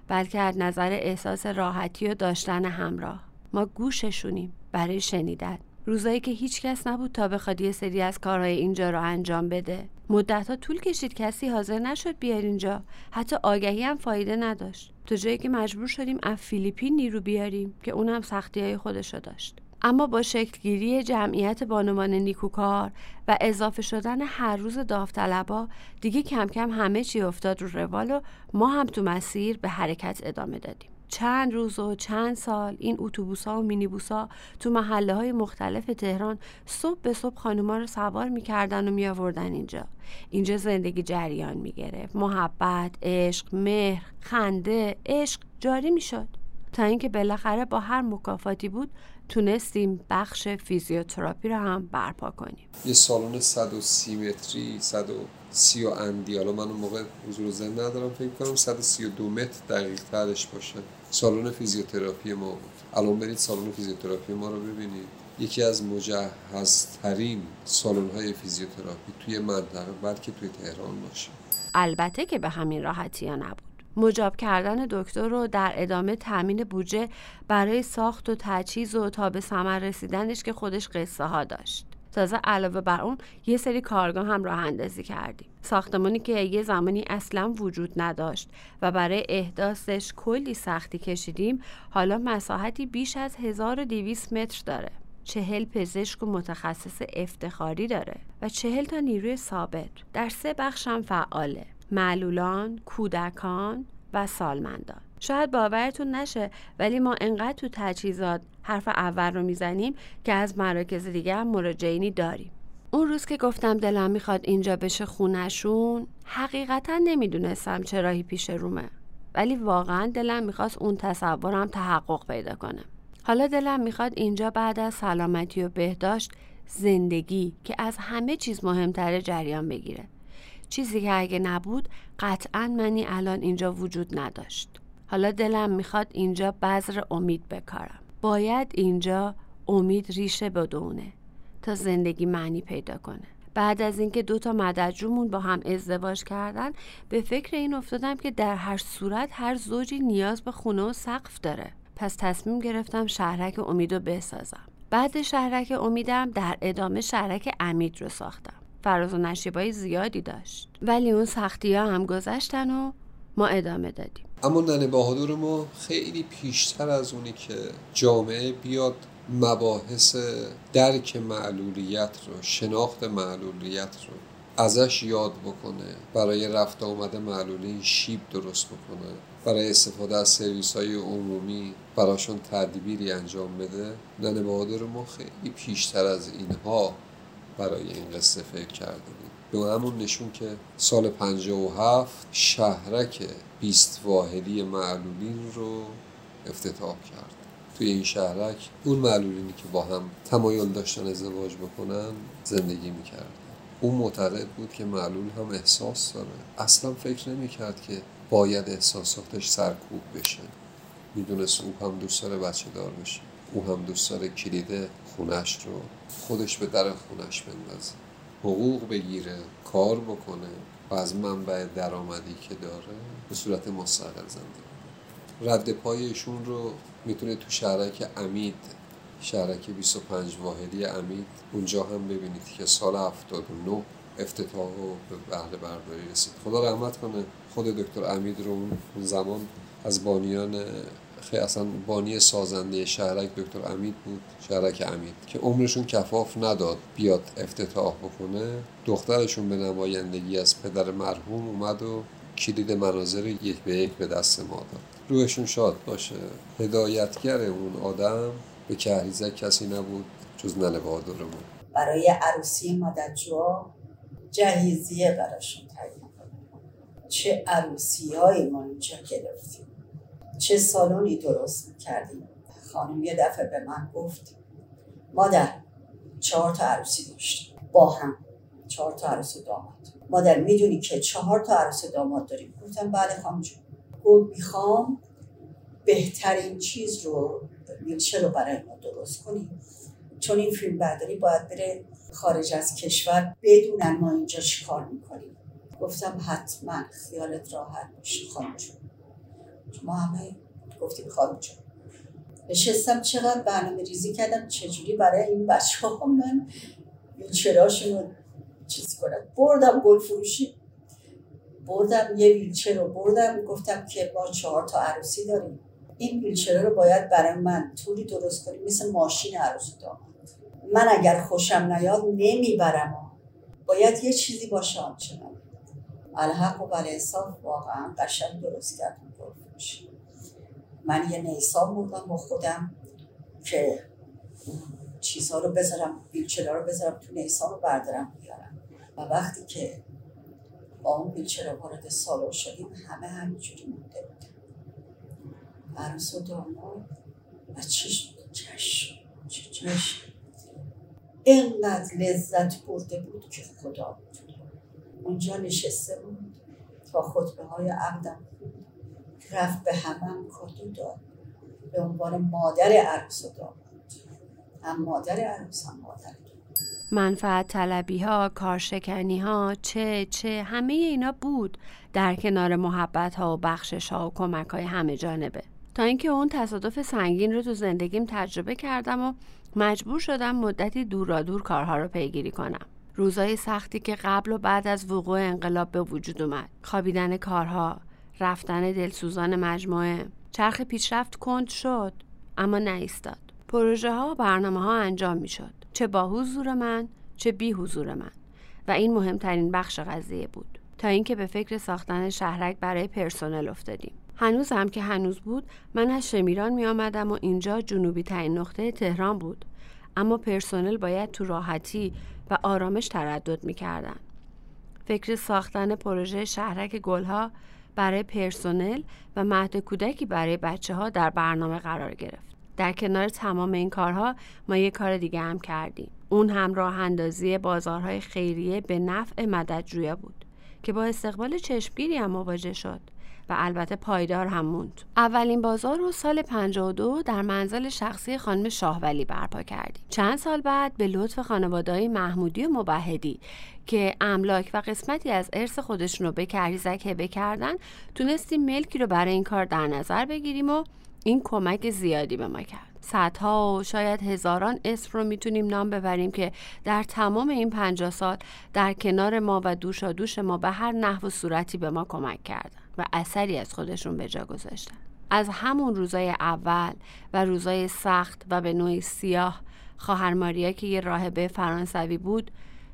S2: بلکه از نظر احساس راحتی و داشتن همراه. ما گوششونیم برای شنیدن. روزایی که هیچ کس نبود تا بخواد یه سری از کارهای اینجا رو انجام بده. مدت طول کشید کسی حاضر نشد بیار اینجا. حتی آگهی هم فایده نداشت. تا جایی که مجبور شدیم از فیلیپین نیرو بیاریم که اونم سختی های خودشو داشت. اما با شکلگیری جمعیت بانوان نیکوکار و اضافه شدن هر روز داوطلبا دیگه کم کم همه چی افتاد رو روال و ما هم تو مسیر به حرکت ادامه دادیم. چند روز و چند سال این اتوبوس ها و مینیبوس ها تو محله های مختلف تهران صبح به صبح خانوما رو سوار می‌کردن و می آوردن اینجا. اینجا زندگی جریان می گرفت محبت عشق مهر خنده عشق جاری می شد تا اینکه بالاخره با هر مکافاتی بود تونستیم بخش فیزیوتراپی رو هم برپا کنیم.
S4: یه سالن 130 متری 130 اندی. حالا من اون موقع حضور ذهن ندارم فکر کنم 132 متر دقیق ترش باشه. سالن فیزیوتراپی ما بود. الان برید سالن فیزیوتراپی ما رو ببینید. یکی از مجهزترین سالن های فیزیوتراپی توی منطقه بلکه توی تهران باشه.
S2: البته که به همین راحتی ها نبود. مجاب کردن دکتر رو در ادامه تامین بودجه برای ساخت و تجهیز و تا به ثمر رسیدنش که خودش قصه ها داشت. تازه علاوه بر اون یه سری کارگاه هم راه اندازی کردیم. ساختمانی که یه زمانی اصلا وجود نداشت و برای احداثش کلی سختی کشیدیم حالا مساحتی بیش از 1200 متر داره. چهل پزشک و متخصص افتخاری داره و چهل تا نیروی ثابت. در سه بخش هم فعاله. معلولان، کودکان و سالمندان. شاید باورتون نشه ولی ما انقدر تو تجهیزات حرف اول رو می‌زنیم که از مراکز دیگه هم مراجعینی داریم. اون روز که گفتم دلم می‌خواد اینجا بشه خونشون حقیقتا نمی‌دونستم چه راهی پیش رومه. ولی واقعا دلم می‌خواست اون تصورم تحقق پیدا کنه. حالا دلم می‌خواد اینجا بعد از سلامتی و بهداشت زندگی که از همه چیز مهمتره جریان بگیره. چیزی که اگه نبود قطعا منی الان اینجا وجود نداشت. حالا دلم می‌خواد اینجا بذر امید بکارم. باید اینجا امید ریشه بدونه تا زندگی معنی پیدا کنه. بعد از اینکه دو تا مددجومون با هم ازدواج کردن به فکر این افتادم که در هر صورت هر زوجی نیاز به خونه و سقف داره. پس تصمیم گرفتم شهرک امید رو بسازم. بعد شهرک امیدم در ادامه شهرک امید رو ساختم. فراز و نشیبای زیادی داشت. ولی اون سختی ها هم گذشتن و ما ادامه دادیم.
S4: اما ننه بهادر ما خیلی پیشتر از اونی که جامعه بیاد مباحث درک معلولیت رو شناخت معلولیت رو ازش یاد بکنه برای رفت آمده معلولی شیب درست بکنه برای استفاده از سرویس های عمومی براشون تدبیری انجام بده. ننه بهادر ما خیلی پیشتر از اینها برای این قصه فکر کرده بود. به همون نشون که سال 57 شهرک 20 واحدی معلولین رو افتتاح کرد. توی این شهرک اون معلولینی که با هم تمایل داشتن ازدواج بکنن زندگی می‌کردن. اون معتقد بود که معلول هم احساس داره. اصلا فکر نمی‌کرد که باید احساساتش سرکوب بشه. می‌دونست او هم دوست داره بچه دار بشه. او هم دوست داره کلید خونش رو خودش به در خونش بندازه. حقوق بگیره کار بکنه و از منبع درآمدی که داره به صورت مستقل زندگی رد پایشون رو می‌تونه تو شهرک امید شهرک 25 واحدی امید اونجا هم ببینید که سال 79 افتتاح و به بهره برداری رسید. خدا رحمت کنه خود دکتر امید رو اون زمان از بانیان خیلی اصلا بانی سازنده شهرک دکتر امید بود شهرک امید که عمرشون کفاف نداد بیاد افتتاح بکنه. دخترشون به نمایندگی از پدر مرحوم اومد و کلید مناظر یک به یک به دست ما داد. روحشون شاد باشه. هدایتگر اون آدم به کهریزه کسی نبود جز ننه بهادرمون
S7: برای عروسی مادرجوها جهیزیه براشون تعیین چه عروسی های ما اینجا گرفتیم. چه سالونی درست می‌کردیم خانم یه دفعه به من گفت مادر چهار تا عروسی داشتیم با هم چهار تا عروس داماد. مادر می‌دونی که چهار تا عروس داماد داریم؟ گفتم بله خانم جون. گفت می‌خوام بهترین چیز رو ویلچر رو برای ما درست کنیم چون این فیلم برداری باید بره خارج از کشور بدونن ما اینجا چی کار می‌کنیم. گفتم حتما خیالت راحت باشه خانم جون. ما همه گفتیم خانم جون. نشستم چقدر برنامه ریزی کردم چجوری برای این بچه ها من ویلچراشون رو چیز کنم. بردم گل فروشی بردم یه ویلچر رو بردم گفتم که ما چهار تا عروسی داریم. این ویلچر رو باید برای من طوری درست کنیم مثل ماشین عروسی داماد من اگر خوشم نیاد نمی‌برم. باید یه چیزی باشه آنچنان. الحق و بلحساب واقعا قشنگ درست کردم. فروشی من یه نیسان بردم با خودم که چیزها رو بذارم ویلچرا رو بذارم تو نیسان رو بردارم بیارم. و وقتی که با اون ویلچرا وارد سالن شدیم همه همینجوری مونده بود عروس و داماد و چشم چشم چشم. اینقدر لذت برده بود که خدا. بود اونجا نشسته بود تا خطبه های عقدم. رفت به همم کادو داد به عنوان مادر عروس داماد. هم مادر عروس هم مادر
S2: منفعت طلبی ها، کارشکنی ها، چه چه همه اینا بود در کنار محبت ها و بخشش ها و کمک های همه جانبه. تا اینکه اون تصادف سنگین رو تو زندگیم تجربه کردم و مجبور شدم مدتی دورا دور کارها رو پیگیری کنم. روزای سختی که قبل و بعد از وقوع انقلاب به وجود اومد. خوابیدن کارها رفتن دلسوزان مجموعه. چرخ پیشرفت کند شد اما نایستاد. پروژه ها و برنامه ها انجام می شد چه با حضور من چه بی حضور من. و این مهمترین بخش قضیه بود. تا اینکه به فکر ساختن شهرک برای پرسنل افتادیم. هنوز هم که هنوز بود من از شمیران می آمدم و اینجا جنوبی ترین نقطه تهران بود. اما پرسنل باید تو راحتی و آرامش تردد می کردن. فکر ساختن پروژه شهرک گلها برای پرسنل و مهد کودکی برای بچه ها در برنامه قرار گرفت. در کنار تمام این کارها ما یک کار دیگه هم کردیم. اون هم راه اندازی بازارهای خیریه به نفع مددجویا بود که با استقبال چشمگیری هم مواجه شد. و البته پایدار هم موند. اولین بازار رو سال 52 در منزل شخصی خانم شاهولی برپا کردیم. چند سال بعد به لطف خانوادهای محمودی و مبهدی که املاک و قسمتی از ارث خودشون رو به کریزک هبه کردن تونستیم ملکی رو برای این کار در نظر بگیریم و این کمک زیادی به ما کرد. صدها و شاید هزاران اسم رو می‌تونیم نام ببریم که در تمام این پنجاه سال در کنار ما و دوشا دوش ما به هر نحو و صورتی به ما کمک کردن و اثری از خودشون به جا گذاشتن. از همون روزای اول و روزای سخت و به نوعی سیاه خواهر ماریا که یه راهبه فرانسوی بود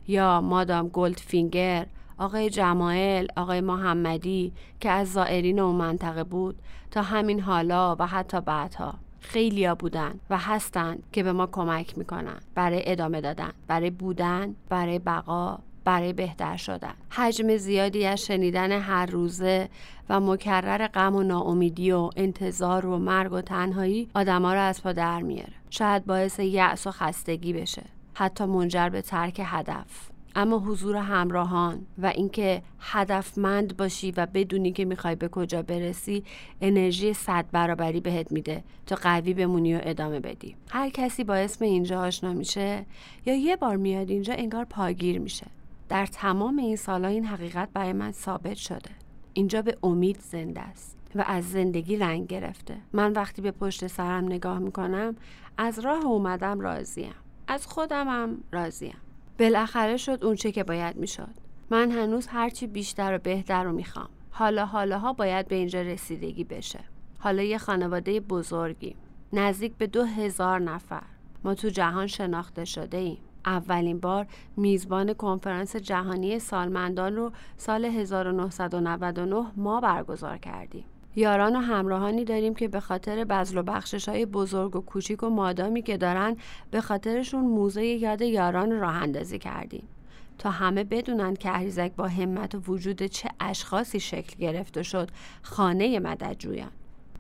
S2: یا مادام گلدفینگر آقای جمایل آقای محمدی که از زائرین اون منطقه بود تا همین حالا و حتی بعدها خیلیا بودن و هستند که به ما کمک می‌کنن برای ادامه دادن برای بودن برای بقا برای بهتر شدن. حجم زیادی از شنیدن هر روزه و مکرر غم و ناامیدی و انتظار و مرگ و تنهایی آدما رو از پا در میاره. شاید باعث یأس و خستگی بشه. حتی منجر به ترک هدف. اما حضور همراهان و اینکه هدفمند باشی و بدونی که می‌خوای به کجا برسی انرژی صد برابری بهت میده تا قوی بمونی و ادامه بدی. هر کسی با اسم اینجا آشنا میشه یا یه بار میاد اینجا انگار پاگیر میشه. در تمام این سالها این حقیقت برای من ثابت شده. اینجا به امید زنده است و از زندگی رنگ گرفته. من وقتی به پشت سرم نگاه می‌کنم از راه اومدم راضیم از خودمم راضیم بالاخره شد اونچه که باید می‌شد. من هنوز هرچی بیشتر و بهتر رو می‌خوام. حالا حالاها باید به اینجا رسیدگی بشه. حالا یه خانواده بزرگی نزدیک به دو هزار نفر. ما تو جهان شناخته شده ایم. اولین بار میزبان کنفرانس جهانی سالمندان رو سال 1999 ما برگزار کردیم. یاران و همراهانی داریم که به خاطر بزل و بخشش های بزرگ و کوچیک و مادامی که دارن به خاطرشون موزه یاد یاران راه اندازی کردیم. تا همه بدونن که اهریزک با همت و وجود چه اشخاصی شکل گرفته شد خانه مددجویان.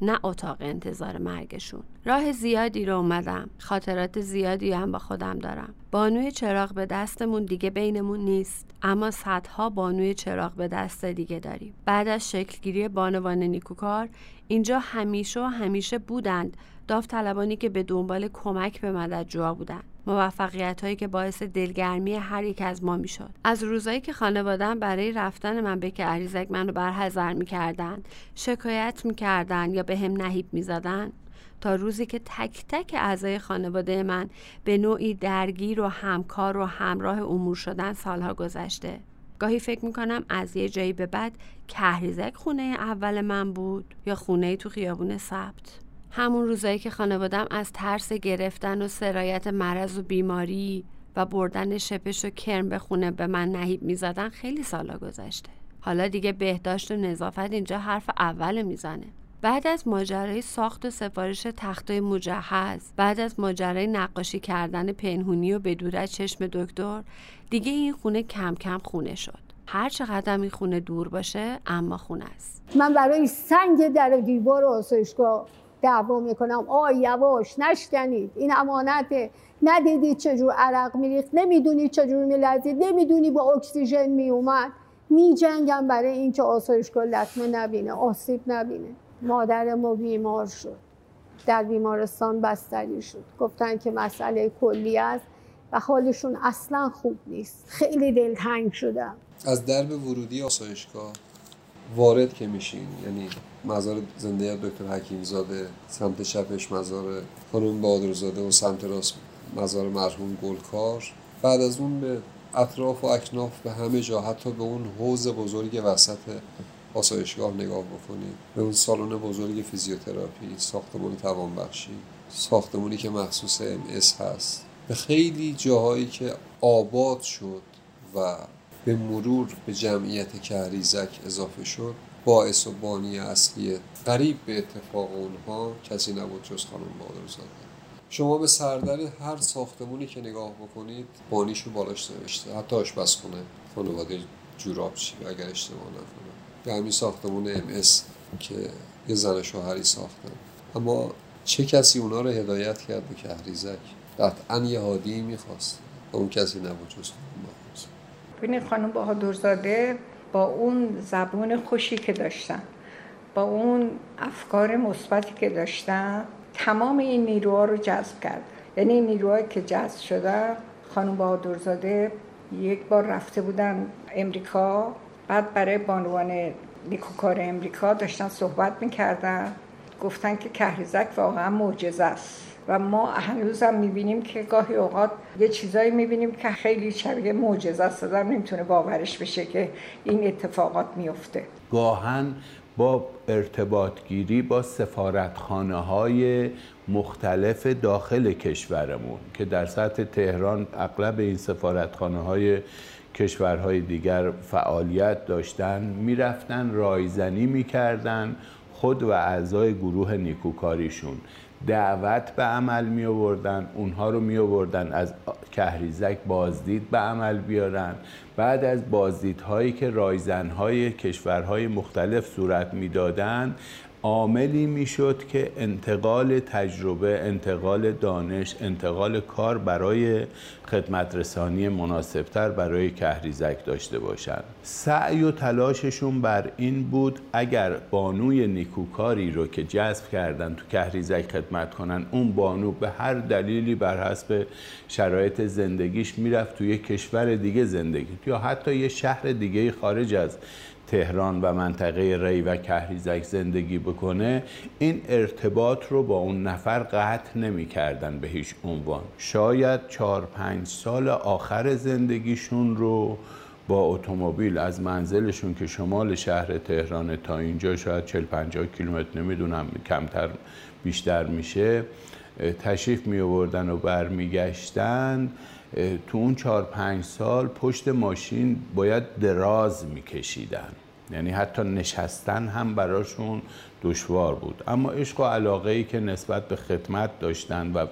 S2: نه اتاق انتظار مرگشون. راه زیادی رو اومدم. خاطرات زیادی هم با خودم دارم. بانوی چراغ به دستمون دیگه بینمون نیست. اما صدها بانوی چراغ به دست دیگه داریم. بعد از شکلگیری بانوان نیکوکار اینجا همیشه و همیشه بودند داوطلبانی که به دنبال کمک به مددجوها بودند. موفقیت هایی که باعث دلگرمی هر یک از ما می‌شد. از روزایی که خانوادم برای رفتن من به کهریزک منو برحضر می‌کردن شکایت می‌کردن یا به هم نهیب می‌زدن تا روزی که تک تک اعضای خانواده من به نوعی درگیر و همکار و همراه امور شدن سالها گذشته. گاهی فکر می‌کنم از یه جایی به بعد کهریزک خونه اول من بود یا خونه تو خیابون سبت. همون روزایی که خانوادم از ترس گرفتن و سرایت مرض و بیماری و بردن شپش و کرم به خونه به من نهیب می‌زدن خیلی سالا گذشته. حالا دیگه بهداشت و نظافت اینجا حرف اول می‌زنه. بعد از ماجرای ساخت و سفارش تختای مجهز بعد از ماجرای نقاشی کردن پنهونی و بدور از چشم دکتر دیگه این خونه کم کم خونه شد. هر چقدر این خونه دور باشه اما خونه است.
S6: من برای سنگ در دیوار آسایشگاه دعوا می‌کنم. آ یواش نشکنید. این امانته ندیدید چجور عرق میریخت؟ نمی‌دونید چجور میلرزید؟ نمی‌دونی با اکسیژن میومد میجنگم برای اینکه آسایشگاه لطمه نبینه آسیب نبینه. مادر ما بیمار شد. در بیمارستان بستری شد. گفتن که مسئله کلی است و حالشون اصلا خوب نیست. خیلی دلتنگ شدم.
S4: از درب ورودی آسایشگاه. وارد که میشین. یعنی مزار زنده دکتر حکیم زاده سمت چپش مزار خانم بادرزاده و سمت راست مزار مرحوم گلکار. بعد از اون به اطراف و اکناف به همه جا حتی به اون حوز بزرگ وسط آسایشگاه نگاه بکنید. به اون سالن بزرگ فیزیوتراپی ساختمان توانبخشی ساختمانی که مخصوص ام هست. به خیلی جاهایی که آباد شد و به مرور به جمعیت کهریزک اضافه شد باعث و بانی اصلی قریب به اتفاق اونها کسی نبود جز خانم بادرزاده شما به سردر هر ساختمونی که نگاه بکنید بانیشو بالاش نوشته. حتی آشپزخونه خانواده جورابچی اگر اشتباه نکنم. به همین ساختمون ام که یه زن شوهری ساختن. اما چه کسی اونا رو هدایت کرد به کهریزک؟ قطعا یه هادی می‌خواست. اون کسی نبود جز
S3: ببینید خانم بهادرزاده با اون زبون خوشی که داشتن با اون افکار مثبتی که داشتن تمام این نیروها رو جذب کرد. یعنی این نیروهایی که جذب شده خانم بهادرزاده یک بار رفته بودن امریکا بعد برای بانوان نیکوکار امریکا داشتن صحبت می‌کردن گفتن که کهریزک واقعا معجزه است. و ما هنوز هم می‌بینیم که گاهی اوقات یه چیزایی می‌بینیم که خیلی شبیه معجزه است. آدم نمی‌تونه باورش بشه که این اتفاقات میفته
S5: گاهن با ارتباطگیری با سفارتخانه های مختلف داخل کشورمون که در سطح تهران اغلب این سفارتخانه های کشورهای دیگر فعالیت داشتن می‌رفتن رایزنی می‌کردن خود و اعضای گروه نیکوکاریشون. دعوت به عمل می آوردن اونها رو می آوردن از کهریزک بازدید به عمل بیارن. بعد از بازدیدهایی که رایزنهای کشورهای مختلف صورت می‌دادند عاملی می‌شد که انتقال تجربه انتقال دانش انتقال کار برای خدمت رسانی مناسبتر برای کهریزک داشته باشند. سعی و تلاششون بر این بود اگر بانوی نیکوکاری رو که جذب کردن تو کهریزک خدمت کنن اون بانو به هر دلیلی بر حسب شرایط زندگیش می‌رفت توی کشور دیگه زندگی یا حتی یه شهر دیگه خارج از تهران و منطقه ری و کهریزک زندگی بکنه این ارتباط رو با اون نفر قطع نمی کردن به هیچ عنوان. شاید چهار پنج سال آخر زندگیشون رو با اتومبیل از منزلشون که شمال شهر تهران تا اینجا شاید 40 50 کیلومتر نمی‌دونم کمتر بیشتر میشه تشریف می آوردن و برمیگشتن. تو اون چهار پنج سال پشت ماشین باید دراز میکشیدن. یعنی حتی نشستن هم براشون دشوار بود. اما عشق و علاقه ای که نسبت به خدمت داشتن و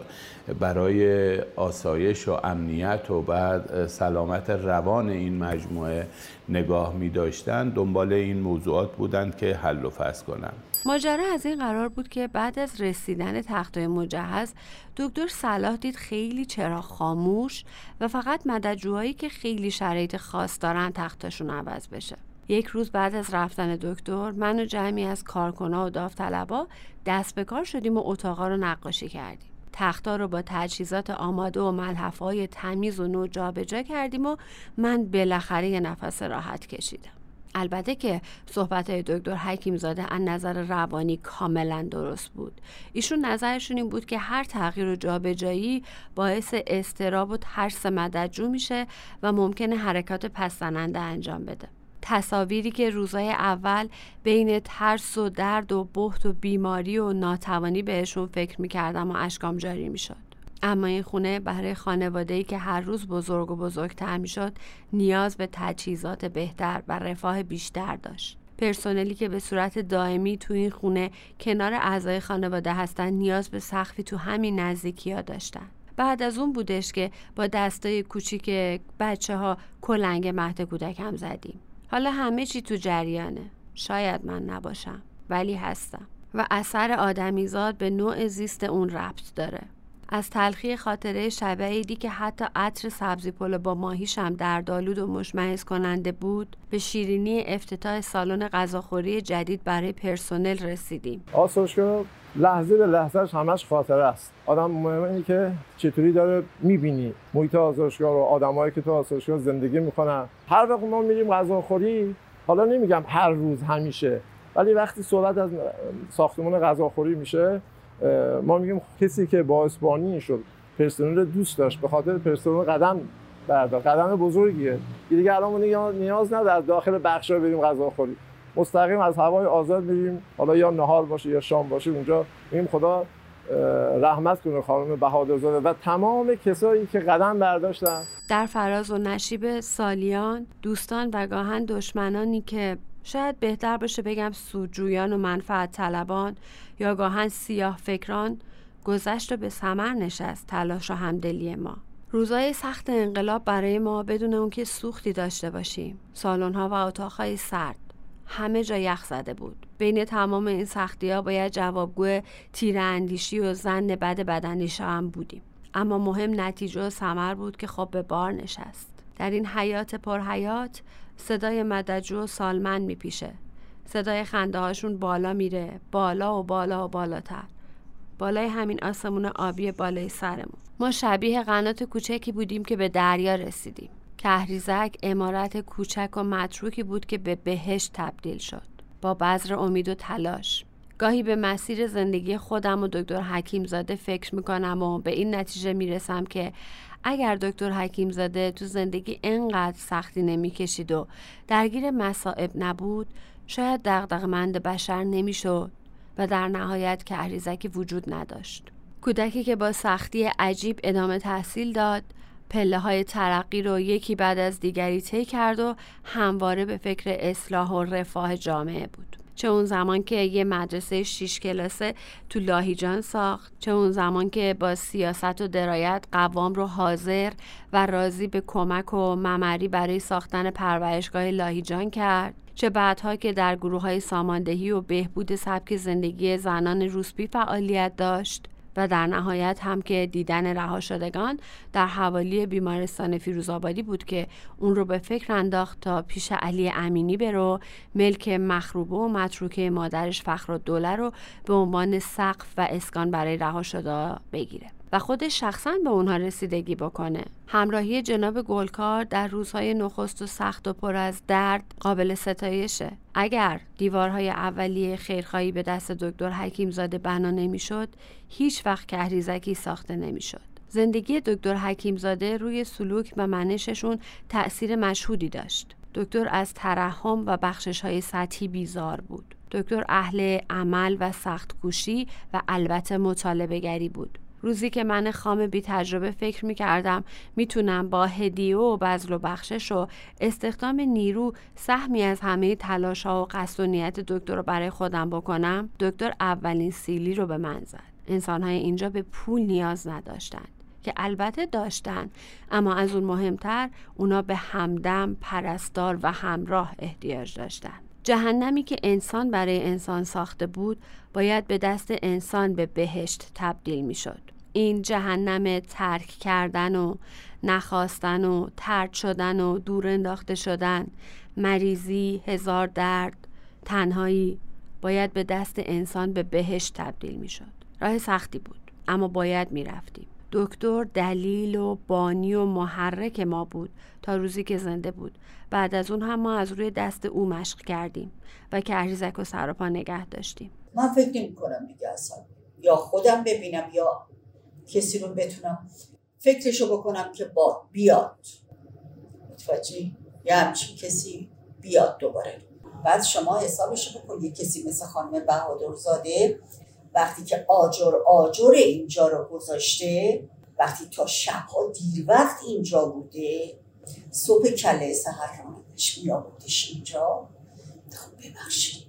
S5: برای آسایش و امنیت و بعد سلامت روان این مجموعه نگاه می داشتن دنبال این موضوعات بودند که حل و فصل کنند
S2: ماجرا از این قرار بود که بعد از رسیدن تختای مجهز دکتر صلاح دید خیلی چرا خاموش و فقط مددجوهایی که خیلی شرایط خاص دارن تختاشون عوض بشه. یک روز بعد از رفتن دکتر من و جمعی از کارکنا و داوطلبا دست به کار شدیم و اتاقا رو نقاشی کردیم. تختار رو با تجهیزات آماده و ملحفه تمیز و نو جابجا کردیم و من بالاخره یه نفس راحت کشیدم. البته که صحبت های دکتر حکیم زاده از نظر روانی کاملا درست بود. ایشون نظرشون این بود که هر تغییر و جابجایی باعث استراب و ترس مددجو میشه و ممکنه حرکات پسزننده انجام بده. تصاویری که روزای اول بین ترس و درد و بحت و بیماری و ناتوانی بهشون فکر می‌کردم و اشکام جاری می‌شد. اما این خونه برای خانواده‌ای که هر روز بزرگ و بزرگتر می‌شد نیاز به تجهیزات بهتر و رفاه بیشتر داشت. پرسنلی که به صورت دائمی تو این خونه کنار اعضای خانواده هستن نیاز به سخفی تو همین نزدیکی ها داشتن. بعد از اون بودش که با دستای کوچیک بچه ها کلنگ مهد کودک هم زدیم. حالا همه چی تو جریانه. شاید من نباشم ولی هستم. و اثر آدمیزاد به نوع زیست اون ربط داره. از تلخی خاطره شب عیدی که حتی عطر سبزی پلو با ماهیش هم در دالود و مشمعز کننده بود به شیرینی افتتاح سالن غذاخوری جدید برای پرسنل رسیدیم.
S8: آسایشگاه لحظه به لحظهش همش خاطره است. آدم مهمه که چطوری داره می‌بینی. محیط آسایشگاه رو آدمایی که تو آسایشگاه زندگی می‌کنن. هر وقت ما میریم غذاخوری حالا نمیگم هر روز همیشه ولی وقتی صحبت از ساختمان غذاخوری میشه ما میگیم کسی که با اسپانی شد پرسنل دوست داشت به خاطر پرسنل قدم بردار قدم بزرگیه. دیگه الان نیاز نداره از داخل بخش بریم غذا خوریم مستقیم از هوای آزاد میریم. حالا یا نهار باشه یا شام باشه اونجا میگیم خدا رحمت کنه خانم بهادرزاده و تمام کسایی که قدم برداشتن.
S2: در فراز و نشیب سالیان دوستان و گاهن دشمنانی که شاید بهتر باشه بگم سودجویان و منفعت طلبان یا گاهن سیاه فکران گذشت و به سمر نشست تلاش و همدلی ما. روزای سخت انقلاب برای ما بدون اون که سوختی داشته باشیم. ها و اتاقهای سرد. همه جا یخ زده بود. بین تمام این سختی ها باید جوابگو تیر اندیشی و زن بد بدنیشا هم بودیم. اما مهم نتیجه و سمر بود که خب به بار نشست. در این حیات پرحیات صدای مدجو و سالمن میپیشه. صدای خنده هاشون بالا میره. بالا و بالا و بالاتر. بالای همین آسمون آبی بالای سرمون. ما شبیه قنات کوچکی بودیم که به دریا رسیدیم. کهریزک امارت کوچک و متروکی بود که به بهشت تبدیل شد. با بذر امید و تلاش. گاهی به مسیر زندگی خودم و دکتر حکیم زاده فکر می‌کنم و به این نتیجه می‌رسم که اگر دکتر حکیم زاده تو زندگی انقدر سختی نمی‌کشید و درگیر مصائب نبود شاید دغدغه‌مند بشر نمی‌شد و در نهایت کهریزکی وجود نداشت. کودکی که با سختی عجیب ادامه تحصیل داد پله های ترقی رو یکی بعد از دیگری طی کرد و همواره به فکر اصلاح و رفاه جامعه بود. چه اون زمان که یه مدرسه شیش کلاسه تو لاهیجان ساخت چه اون زمان که با سیاست و درایت قوام رو حاضر و راضی به کمک و ممری برای ساختن پرورشگاه لاهیجان کرد. چه بعدها که در گروه های ساماندهی و بهبود سبک زندگی زنان روسپی فعالیت داشت. و در نهایت هم که دیدن رها شدگان در حوالی بیمارستان فیروزآبادی بود که اون رو به فکر انداخت تا پیش علی امینی برو ملک مخروبه و متروکه مادرش فخر و دوله رو به عنوان سقف و اسکان برای رها شده بگیره. خودش شخصا به اونها رسیدگی بکنه. همراهی جناب گلکار در روزهای نخست و سخت و پر از درد قابل ستایشه. اگر دیوارهای اولیه خیرخواهی به دست دکتر حکیم زاده بنا نمی‌شد هیچ وقت کهریزکی ساخته نمی‌شد. زندگی دکتر حکیم زاده روی سلوک و منششون تأثیر مشهودی داشت. دکتر از ترحم و بخشش های سطحی بیزار بود. دکتر اهل عمل و سخت کوشی و البته مطالبه گری بود. روزی که من خام بی تجربه فکر می کردم می‌تونم با هدیه و بزل و بخشش و استخدام نیرو سهمی از همه تلاش ها و قصد و نیت دکتر رو برای خودم بکنم دکتر اولین سیلی رو به من زد انسان های اینجا به پول نیاز نداشتند که البته داشتن اما از اون مهمتر اونا به همدم پرستار و همراه احتیاج داشتن جهنمی که انسان برای انسان ساخته بود باید به دست انسان به بهشت تبدیل می شد. این جهنم ترک کردن و نخواستن و ترد شدن و دور انداخته شدن. مریضی، هزار درد، تنهایی. باید به دست انسان به بهشت تبدیل می شد. راه سختی بود اما باید می‌رفتیم. دکتر دلیل و بانی و محرک ما بود تا روزی که زنده بود. بعد از اون هم ما از روی دست او مشق کردیم و کهریزک و سراپا نگه داشتیم.
S7: من فکر نمی کنم دیگه اصلا. یا خودم ببینم یا کسی رو بتونم فکرشو بکنم که با بیاد. متوجه یه همچین کسی بیاد دوباره. بعد شما حسابشو بکن یه کسی مثل خانم بهادرزاده وقتی که آجر آجر اینجا رو گذاشته وقتی تا شبها دیر وقت اینجا بوده صبح کله سهر رانندش می آوردش اینجا. خب ببخشید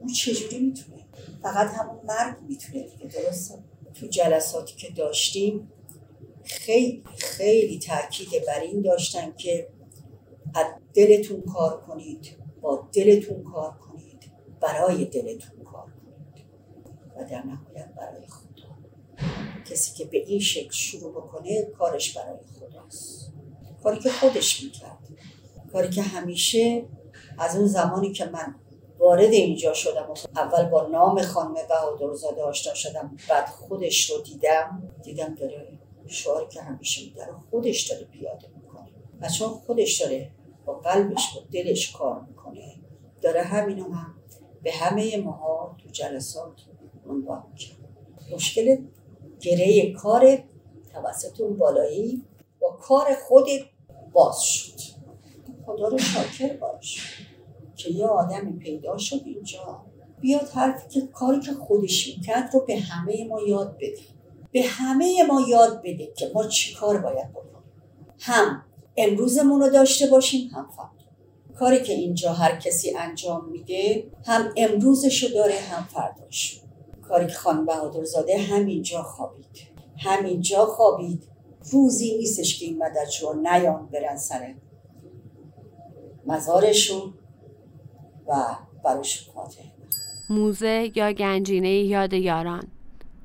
S7: اون چجوری می‌تونه؟ فقط همون مرگ می‌تونه دیگه درسته؟ تو جلساتی که داشتیم خیلی خیلی تاکید بر این داشتن که از دلتون کار کنید با دلتون کار کنید برای دلتون کار کنید و در نهایت برای خدا. کسی که به این شکل شروع بکنه کارش برای خداست. کاری که خودش می‌کرد. کاری که همیشه از اون زمانی که من وارد اینجا شدم اول با نام خانم بهادرزاده آشنا شدم بعد خودش رو دیدم. دیدم داره شعاری که همیشه داره خودش داره پیاده می‌کنه. و چون خودش داره با قلبش با دلش کار می‌کنه. داره همینو هم به همه ماها تو جلسات عنوان می‌کنه. مشکل گره کار توسط اون بالایی با کار خود باز شد. خدا رو شاکر باش که یه آدمی پیدا شد اینجا بیاد حرفی که کاری که خودش می‌کرد رو به همه ما یاد بده. به همه ما یاد بده که ما چی کار باید بکنیم. هم امروزمون رو داشته باشیم هم فردا. کاری که اینجا هر کسی انجام میده هم امروزشو داره هم فرداش. کاری که خانم بهادرزاده همینجا خوابید. همینجا خوابید. روزی نیستش که این مدرجو نیان برن سر مزارشون. و براش خاطر
S2: موزه یا گنجینه یاد یاران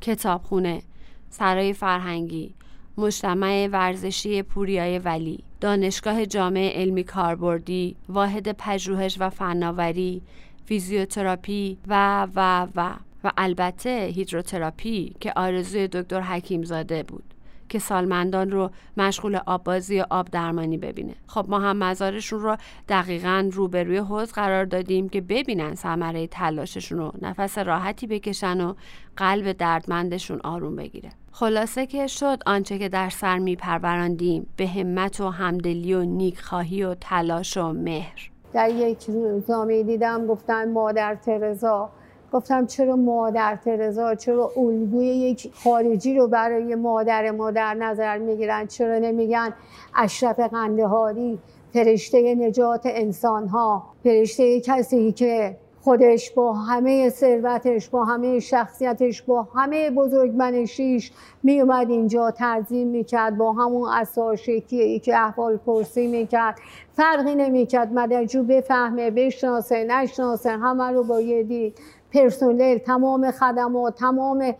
S2: کتابخونه سرای فرهنگی مجتمع ورزشی پوریای ولی دانشگاه جامعه علمی کاربردی واحد پژوهش و فناوری فیزیوتراپی و و و. و البته هیدروتراپی که آرزوی دکتر حکیم زاده بود. که سالمندان رو مشغول آببازی و آب درمانی ببینه. خب ما هم مزارشون رو دقیقا روبروی حوز قرار دادیم که ببینن ثمره تلاششون رو نفس راحتی بکشن و قلب دردمندشون آروم بگیره. خلاصه که شد آنچه که در سر میپروراندیم به همت و همدلی و نیکخواهی و تلاش و مهر.
S6: در یک روزنامه دیدم گفتن مادر ترزا گفتم چرا مادر ترزا چرا الگوی یک خارجی رو برای مادر ما در نظر می‌گیرن؟ چرا نمیگن اشرف قندهاری فرشته نجات انسان ها فرشته کسی که خودش با همه ثروتش با همه شخصیتش با همه بزرگمنشیش می اومد اینجا تعظیم می‌کرد با همون اساشکی که احوال پرسی می‌کرد. فرقی نمی‌کرد. مدرجو بفهمه بشناسه نشناسه همه رو با یه دید. پرسنل تمام خدمات تمام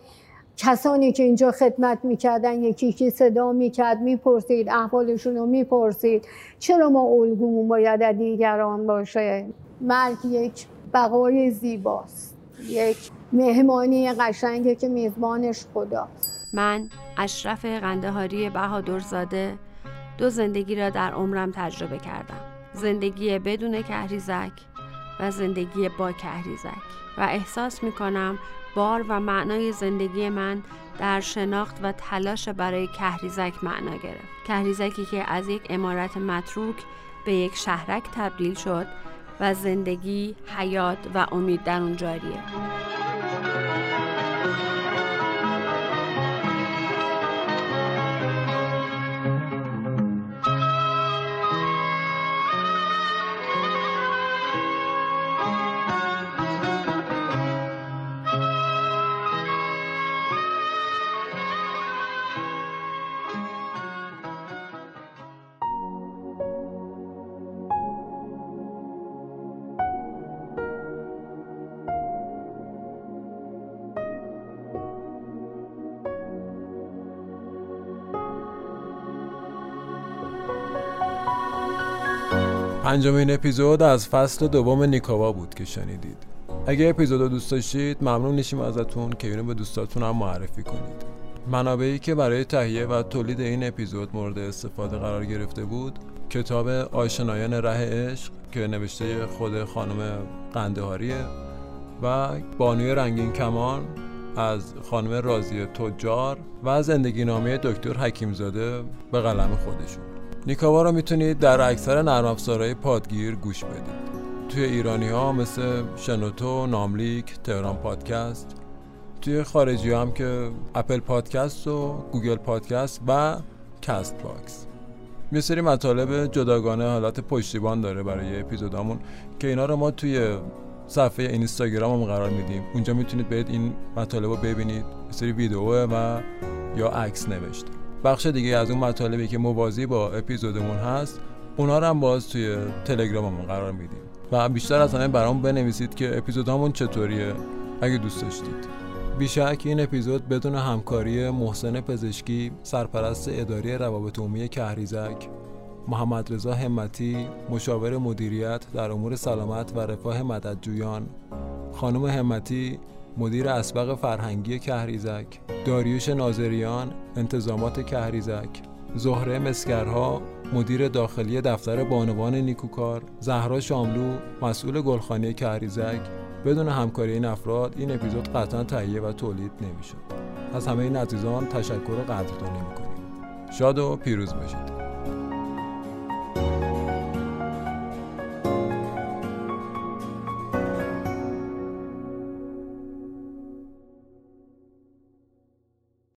S6: کسانی که اینجا خدمت می‌کردن یکی یکی صدا می‌کرد می‌پرسید احوالشون رو می‌پرسید. چرا ما الگومون باید از دیگران باشه؟ مرگ یک بقای زیباست. یک مهمانی قشنگه که میزبانش خدا
S2: من اشرف قندهاری بهادرزاده دو زندگی را در عمرم تجربه کردم. زندگی بدون کهریزک و زندگی با کهریزک. و احساس می کنم بار و معنای زندگی من در شناخت و تلاش برای کهریزک معنا گرفت. کهریزکی که از یک امارت متروک به یک شهرک تبدیل شد و زندگی، حیات و امید در اون جاریه.
S1: پنجمین اپیزود از فصل دوم نیکاوا بود که شنیدید. اگه اپیزود رو دوست داشتید ممنون نیشیم ازتون که اینو به دوستاتون هم معرفی کنید. منابعی که برای تهیه و تولید این اپیزود مورد استفاده قرار گرفته بود کتاب آشنایان ره عشق که نوشته خود خانم قندهاریه و بانوی رنگین کمان از خانم رازی تجار و زندگی نامه دکتر حکیمزاده به قلم خودشون. نیکاوا رو می‌تونید در اکثر نرم افزارهای پادگیر گوش بدید توی ایرانی ها مثل شنوتو، ناملیک، تهران پادکست توی خارجی هم که Apple Podcast و Google Podcast و Castbox یه سری مطالب جداگانه حالت پشتیبان داره برای اپیزودامون که اینا رو ما توی صفحه اینستاگرام هم قرار میدیم. اونجا می‌تونید برید این مطالب رو ببینید. سری ویدیوه و یا عکس نوشته. بخش دیگه از اون مطالبی که موازی با اپیزودمون هست اونا رو هم باز توی تلگراممون قرار میدیم. و بیشتر از همه برام بنویسید که اپیزودامون چطوریه اگه دوست داشتید. بیشک این اپیزود بدون همکاری محسن پزشکی سرپرست اداری روابط عمومی کهریزک محمد رضا همتی مشاور مدیریت در امور سلامت و رفاه مددجویان خانم همتی مدیر اسبق فرهنگی کهریزک داریوش ناظریان انتظامات کهریزک زهره مسکرها مدیر داخلی دفتر بانوان نیکوکار زهرا شاملو مسئول گلخانه کهریزک. بدون همکاری این افراد این اپیزود قطعا تهیه و تولید نمی‌شد. از همه این عزیزان تشکر و قدردانی می‌کنیم شاد و پیروز باشید.